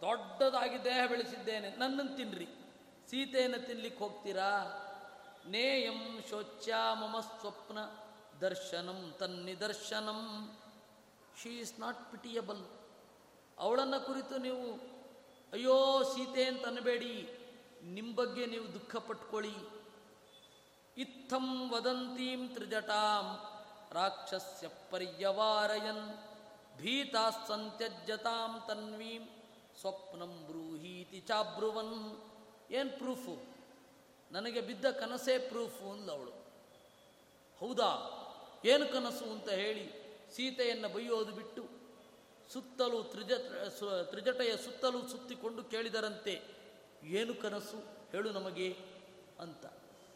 ದೊಡ್ಡದಾಗಿ ದೇಹ ಬೆಳೆಸಿದ್ದೇನೆ, ನನ್ನನ್ನು ತಿನ್ರಿ. ಸೀತೆಯನ್ನು ತಿನ್ಲಿಕ್ಕೆ ಹೋಗ್ತೀರಾ? ನೇಯಂ ಶೋಚ್ಯ ಮಮ ಸ್ವಪ್ನ ದರ್ಶನಂ ತನ್ನಿದರ್ಶನಂ. ಶೀ ಈಸ್ ನಾಟ್ ಪಿಟಿಯಬಲ್ ಅವಳನ್ನು ಕುರಿತು ನೀವು, ಅಯ್ಯೋ ಸೀತೆ ಅಂತ ಅನ್ನಬೇಡಿ. ನಿಮ್ಮ ಬಗ್ಗೆ ನೀವು ದುಃಖ ಪಟ್ಕೊಳ್ಳಿ ಇತ್ತಂ ವದಂತೀಂ ತ್ರಿಜಟಾಂ. ರಾಕ್ಷಸ್ಯ ಪರ್ಯವಾರಯನ್ ಭೀತಾಸ್ಸಂತ್ಯಜ್ಯತಾಂ ತನ್ವೀಂ ಸ್ವಪ್ನಂ ಬ್ರೂಹೀತಿ ಚಾಬ್ರುವನ್. ಏನು ಪ್ರೂಫು? ನನಗೆ ಬಿದ್ದ ಕನಸೇ ಪ್ರೂಫು ಅಂದವಳು. ಹೌದಾ? ಏನು ಕನಸು ಅಂತ ಹೇಳಿ ಸೀತೆಯನ್ನು ಬೈಯೋದು ಬಿಟ್ಟು ಸುತ್ತಲೂ ತ್ರಿಜ ತ್ರಿಜಟೆಯ ಸುತ್ತಲೂ ಸುತ್ತಿಕೊಂಡು ಕೇಳಿದರಂತೆ, ಏನು ಕನಸು? ಹೇಳು ನಮಗೆ ಅಂತ.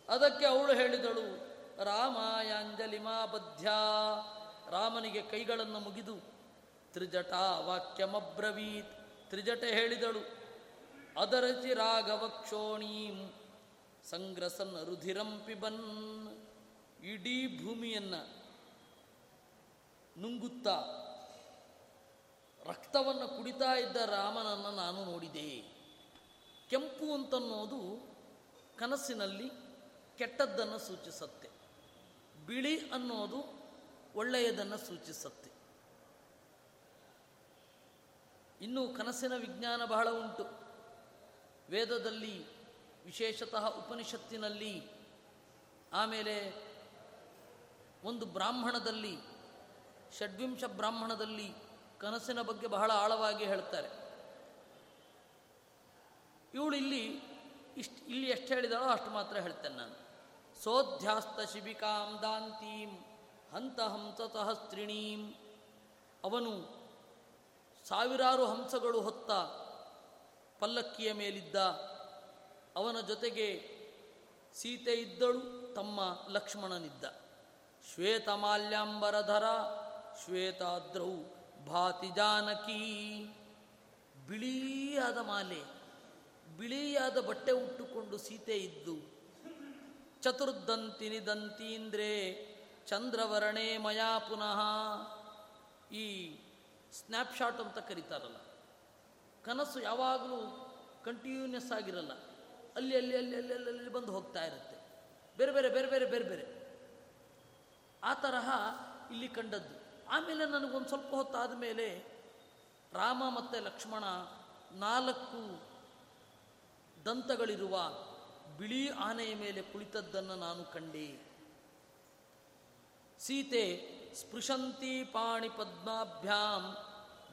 ಅದಕ್ಕೆ ಅವಳು ಹೇಳಿದಳು ರಾಮಾಯಾಂಜಲಿಮಾ ಬದ್ಧ್ಯ ರಾಮನಿಗೆ ಕೈಗಳನ್ನು ಮುಗಿದು ತ್ರಿಜಟ ವಾಕ್ಯಮಬ್ರವೀತ್ ತ್ರಿಜಟೆ ಹೇಳಿದಳು ಅದರಚಿ ರಾಘವಕ್ಷೋಣೀಂ ಸಂಗ್ರಸನ್ ರುಧಿರಂ ಪಿಬನ್ ಇಡೀ ಭೂಮಿಯನ್ನು ನುಂಗುತ್ತಾ ರಕ್ತವನ್ನು ಕುಡಿತಾ ಇದ್ದ ರಾಮನನ್ನು ನಾನು ನೋಡಿದೆ. ಕೆಂಪು ಅಂತನ್ನೋದು ಕನಸಿನಲ್ಲಿ ಕೆಟ್ಟದ್ದನ್ನು ಸೂಚಿಸುತ್ತೆ. ಬಿಳಿ ಅನ್ನೋದು ಒಳ್ಳೆಯದನ್ನು ಸೂಚಿಸುತ್ತೆ. ಇನ್ನು ಕನಸಿನ ವಿಜ್ಞಾನ ಬಹಳ ಉಂಟು. ವೇದದಲ್ಲಿ ವಿಶೇಷತಃ ಉಪನಿಷತ್ತಿನಲ್ಲಿ ಆಮೇಲೆ ಒಂದು ಬ್ರಾಹ್ಮಣದಲ್ಲಿ, ಷಡ್ವಿಂಶ ಬ್ರಾಹ್ಮಣದಲ್ಲಿ ಕನಸಿನ ಬಗ್ಗೆ ಬಹಳ ಆಳವಾಗಿ ಹೇಳ್ತಾರೆ. ಇವಳು ಇಲ್ಲಿ ಇಷ್ಟು, ಇಲ್ಲಿ ಎಷ್ಟು ಹೇಳಿದಾಳೋ ಅಷ್ಟು ಮಾತ್ರ ಹೇಳ್ತೇನೆ ನಾನು. ಸೋಧ್ಯಾಸ್ತ ಶಿಬಿಕಾಂ ದಾಂತೀಂ ಹಂತ ಹಂಸತಃ ಸ್ತ್ರೀಣೀಂ ಅವನು ಸಾವಿರಾರು ಹಂಸಗಳು ಹೊತ್ತ ಪಲ್ಲಕ್ಕಿಯ ಮೇಲಿದ್ದ. ಅವನ ಜೊತೆಗೆ ಸೀತೆ ಇದ್ದಳು, ತಮ್ಮ ಲಕ್ಷ್ಮಣನಿದ್ದ. ಶ್ವೇತಮಾಲ್ಯಾಂಬರಧರ, ಶ್ವೇತಾದ್ರೌ ಭಾತಿ ಜಾನಕಿ. ಬಿಳಿಯಾದ ಮಾಲೆ, ಬಿಳಿಯಾದ ಬಟ್ಟೆ ಉಟ್ಟುಕೊಂಡು ಸೀತೆ ಇದ್ದು ಚತುರ್ದಂತಿನಿ ದಂತೀಂದ್ರೆ ಚಂದ್ರವರ್ಣೇ ಮಯಾ ಪುನಃ. ಈ ಸ್ನ್ಯಾಪ್ಶಾಟ್ ಅಂತ ಕರೀತಾರಲ್ಲ. ಕನಸು ಯಾವಾಗಲೂ ಕಂಟಿನ್ಯೂಸ್ ಆಗಿರಲ್ಲ. ಅಲ್ಲಿ ಅಲ್ಲಿ ಅಲ್ಲಿ ಅಲ್ಲಿ ಅಲ್ಲಿ ಅಲ್ಲಿ ಬಂದು ಹೋಗ್ತಾ ಇರುತ್ತೆ. ಬೇರೆ ಬೇರೆ ಬೇರೆ ಬೇರೆ ಬೇರೆ ಬೇರೆ. ಆ ತರಹ ಇಲ್ಲಿ ಕಂಡದ್ದು. ಆಮೇಲೆ ನನಗೊಂದು ಸ್ವಲ್ಪ ಹೊತ್ತಾದ ಮೇಲೆ ರಾಮ ಮತ್ತು ಲಕ್ಷ್ಮಣ ನಾಲ್ಕು ದಂತಗಳಿರುವ ಬಿಳಿ ಆನೆಯ ಮೇಲೆ ಕುಳಿತದ್ದನ್ನು ನಾನು ಕಂಡೆ. ಸೀತೆ, ಸ್ಪೃಶಂತಿ ಪಾಣಿ ಪದ್ಮಾಭ್ಯಾಂ,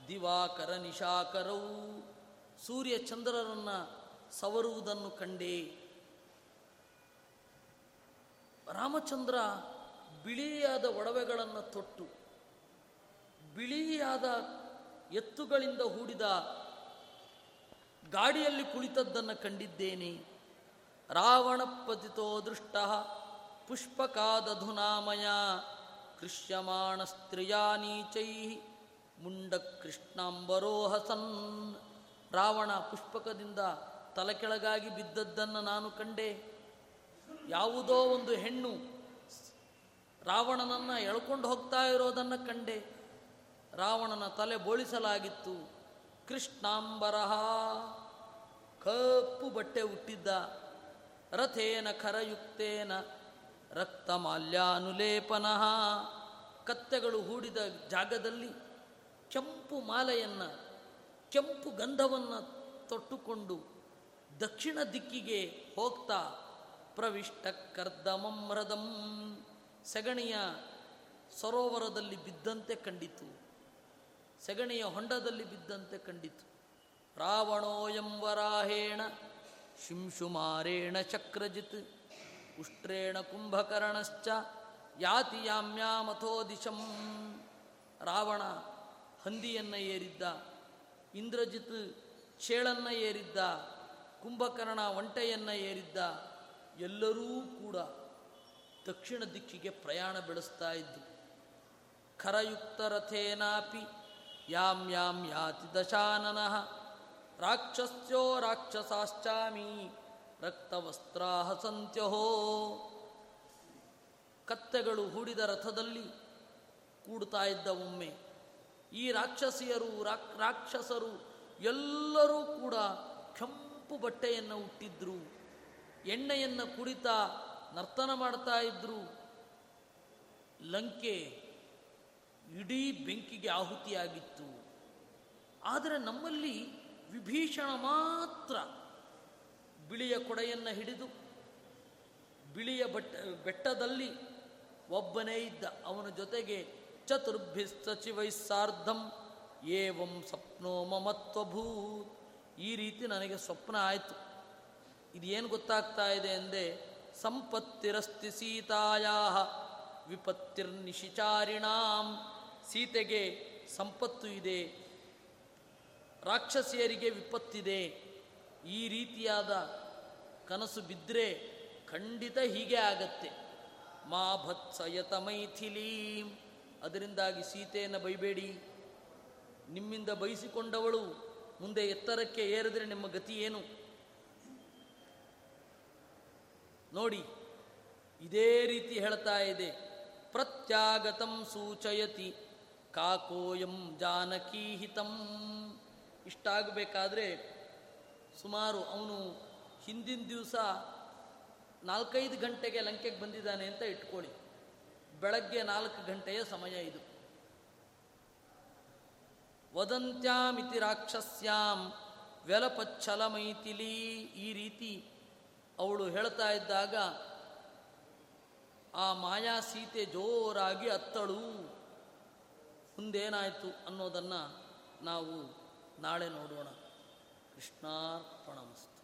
ದಿವಾಕರ ನಿಶಾಕರವು ಸೂರ್ಯ ಚಂದ್ರರನ್ನ ಸವರುವುದನ್ನು ಕಂಡೆ. ರಾಮಚಂದ್ರ ಬಿಳಿಯಾದ ಒಡವೆಗಳನ್ನು ತೊಟ್ಟು, ಬಿಳಿಯಾದ ಎತ್ತುಗಳಿಂದ ಹೂಡಿದ ಗಾಡಿಯಲ್ಲಿ ಕುಳಿತದ್ದನ್ನು ಕಂಡಿದ್ದೇನೆ. ರಾವಣ ಪತಿತೋ ದೃಷ್ಟ ಪುಷ್ಪಕಾದಧುನಾಮಯ ಸ್ತ್ರೀಯಾ ನೀಚೈ ಮುಂಡ ಕೃಷ್ಣಾಂಬರೋಹಸನ್ ರಾವಣ ಪುಷ್ಪಕದಿಂದ ತಲೆ ಕೆಳಗಾಗಿ ಬಿದ್ದದ್ದನ್ನು ನಾನು ಕಂಡೆ. ಯಾವುದೋ ಒಂದು ಹೆಣ್ಣು ರಾವಣನನ್ನು ಎಳ್ಕೊಂಡು ಹೋಗ್ತಾ ಇರೋದನ್ನು ಕಂಡೆ. ರಾವಣನ ತಲೆ ಬೋಳಿಸಲಾಗಿತ್ತು. ಕೃಷ್ಣಾಂಬರಹ ಕಪ್ಪು ಬಟ್ಟೆ ಹುಟ್ಟಿದ್ದ ರಥೇನ ಖರಯುಕ್ತೇನ ರಕ್ತಮಾಲ್ಯಾನುಲೇಪನಃ. ಕತ್ತೆಗಳು ಹೂಡಿದ ಜಾಗದಲ್ಲಿ ಕೆಂಪು ಮಾಲೆಯನ್ನು, ಕೆಂಪು ಗಂಧವನ್ನು ತೊಟ್ಟುಕೊಂಡು ದಕ್ಷಿಣ ದಿಕ್ಕಿಗೆ ಹೋಗ್ತಾ ಪ್ರವಿಷ್ಟ ಕರ್ದಮಂ ಸೆಗಣಿಯ ಸರೋವರದಲ್ಲಿ ಬಿದ್ದಂತೆ ಕಂಡಿತು. ಸೆಗಣಿಯ ಹೊಂಡದಲ್ಲಿ ಬಿದ್ದಂತೆ ಕಂಡಿತು. ರಾವಣೋಯಂ ವರಾಹೇಣ ಶಿಂಶುಮಾರೇಣ ಚಕ್ರಜಿತ್ ಉಷ್ಟ್ರೇಣ ಕುಂಭಕರ್ಣಶ್ಚ ಯಾತಿ ಯಾಮ್ಯಾಮಥೋ ದಿಶಂ ರಾವಣ ಹಂದಿಯನ್ನು ಏರಿದ್ದ, ಇಂದ್ರಜಿತ್ ಚೇಳನ್ನು ಏರಿದ್ದ, ಕುಂಭಕರ್ಣ ಒಂಟೆಯನ್ನು ಏರಿದ್ದ, ಎಲ್ಲರೂ ಕೂಡ ದಕ್ಷಿಣ ದಿಕ್ಕಿಗೆ ಪ್ರಯಾಣ ಬೆಳೆಸ್ತಾ ಇದ್ದು ಖರಯುಕ್ತ ರಥೇನಾಪಿ ಯಾಂ ಯಾಂ ಯಾತಿ ದಶಾನನಃ. ರಾಕ್ಷಸ್ಯೋ ರಾಕ್ಷಸಾಶ್ಚಾಮಿ ರಕ್ತವಸ್ತ್ರಾಹ ಸಂತ್ಯಹೋ. ಕತ್ತೆಗಳು ಹೂಡಿದ ರಥದಲ್ಲಿ ಕೂಡ್ತಾ ಇದ್ದ ಒಮ್ಮೆ ಈ ರಾಕ್ಷಸಿಯರು, ರಾಕ್, ರಾಕ್ಷಸರು ಎಲ್ಲರೂ ಕೂಡ ಕೆಂಪು ಬಟ್ಟೆಯನ್ನು ಹುಟ್ಟಿದ್ರು ಎಣ್ಣೆಯನ್ನು ಕುಡಿತಾ ನರ್ತನ ಮಾಡ್ತಾ ಇದ್ರು. ಲಂಕೆ ಇಡೀ ಬೆಂಕಿಗೆ ಆಹುತಿಯಾಗಿತ್ತು. ಆದರೆ ನಮ್ಮಲ್ಲಿ ವಿಭೀಷಣ ಮಾತ್ರ ಬಿಳಿಯ ಕೊಡೆಯನ್ನು ಹಿಡಿದು ಬಿಳಿಯ ಬಟ್ಟ ಬೆಟ್ಟದಲ್ಲಿ ಒಬ್ಬನೇ ಇದ್ದ ಅವನ ಜೊತೆಗೆ ಚತುರ್ಭಿ ಸಚಿವೈಸಾರ್ಧಂ ಏವಂ ಸ್ವಪ್ನೋ ಮಮತ್ವಭೂತ್. ಈ ರೀತಿ ನನಗೆ ಸ್ವಪ್ನ ಆಯಿತು. ಇದೇನು ಗೊತ್ತಾಗ್ತಾ ಇದೆ ಎಂದೆ ಸಂಪತ್ತಿರಸ್ತಿ ಸೀತಾಯಾ ವಿಪತ್ತಿರ್ನಿಶಿಚಾರಿಣಾಂ. ಸೀತೆಗೆ ಸಂಪತ್ತು ಇದೆ ರಾಕ್ಷಸಿಯರಿಗೆ ವಿಪತ್ತಿದೆ. ಈ ರೀತಿಯಾದ ಕನಸು ಬಿದ್ದರೆ ಖಂಡಿತ ಹೀಗೆ ಆಗತ್ತೆ. ಮಾ ಭತ್ಸಯತ ಮೈಥಿಲೀಂ. ಅದರಿಂದಾಗಿ ಸೀತೆಯನ್ನು ಬೈಬೇಡಿ. ನಿಮ್ಮಿಂದ ಬಯಸಿಕೊಂಡವಳು ಮುಂದೆ ಎತ್ತರಕ್ಕೆ ಏರಿದ್ರೆ ನಿಮ್ಮ ಗತಿ ಏನು? ನೋಡಿ, ಇದೇ ರೀತಿ ಹೇಳ್ತಾ ಇದೆ. ಪ್ರತ್ಯಾಗತಂ ಸೂಚಯತಿ. ಕಾಕೋಯಂ ಜಾನಕೀಹಿತಂ. ಇಷ್ಟಾಗಬೇಕಾದ್ರೆ ಸುಮಾರು ಅವನು ಹಿಂದಿನ ದಿವಸ ನಾಲ್ಕೈದು ಗಂಟೆಗೆ ಲಂಕೆಗೆ ಬಂದಿದ್ದಾನೆ ಅಂತ ಇಟ್ಕೊಳ್ಳಿ. ಬೆಳಗ್ಗೆ ನಾಲ್ಕು ಗಂಟೆಯ ಸಮಯ ಇದು. ವದಂತ್ಯಾಮಿತಿ ರಾಕ್ಷಸ್ಯಾಂ ವ್ಯಲಪಚ್ಛಲ ಮೈಥಿಲಿ ಈ ರೀತಿ ಅವಳು ಹೇಳ್ತಾ ಇದ್ದಾಗ ಆ ಮಾಯಾ ಸೀತೆ ಜೋರಾಗಿ ಅತ್ತಳು. ಮುಂದೇನಾಯಿತು ಅನ್ನೋದನ್ನು ನಾವು ನಾಳೆ ನೋಡೋಣ. ಕೃಷ್ಣಾರ್ಪಣಮಸ್ತು.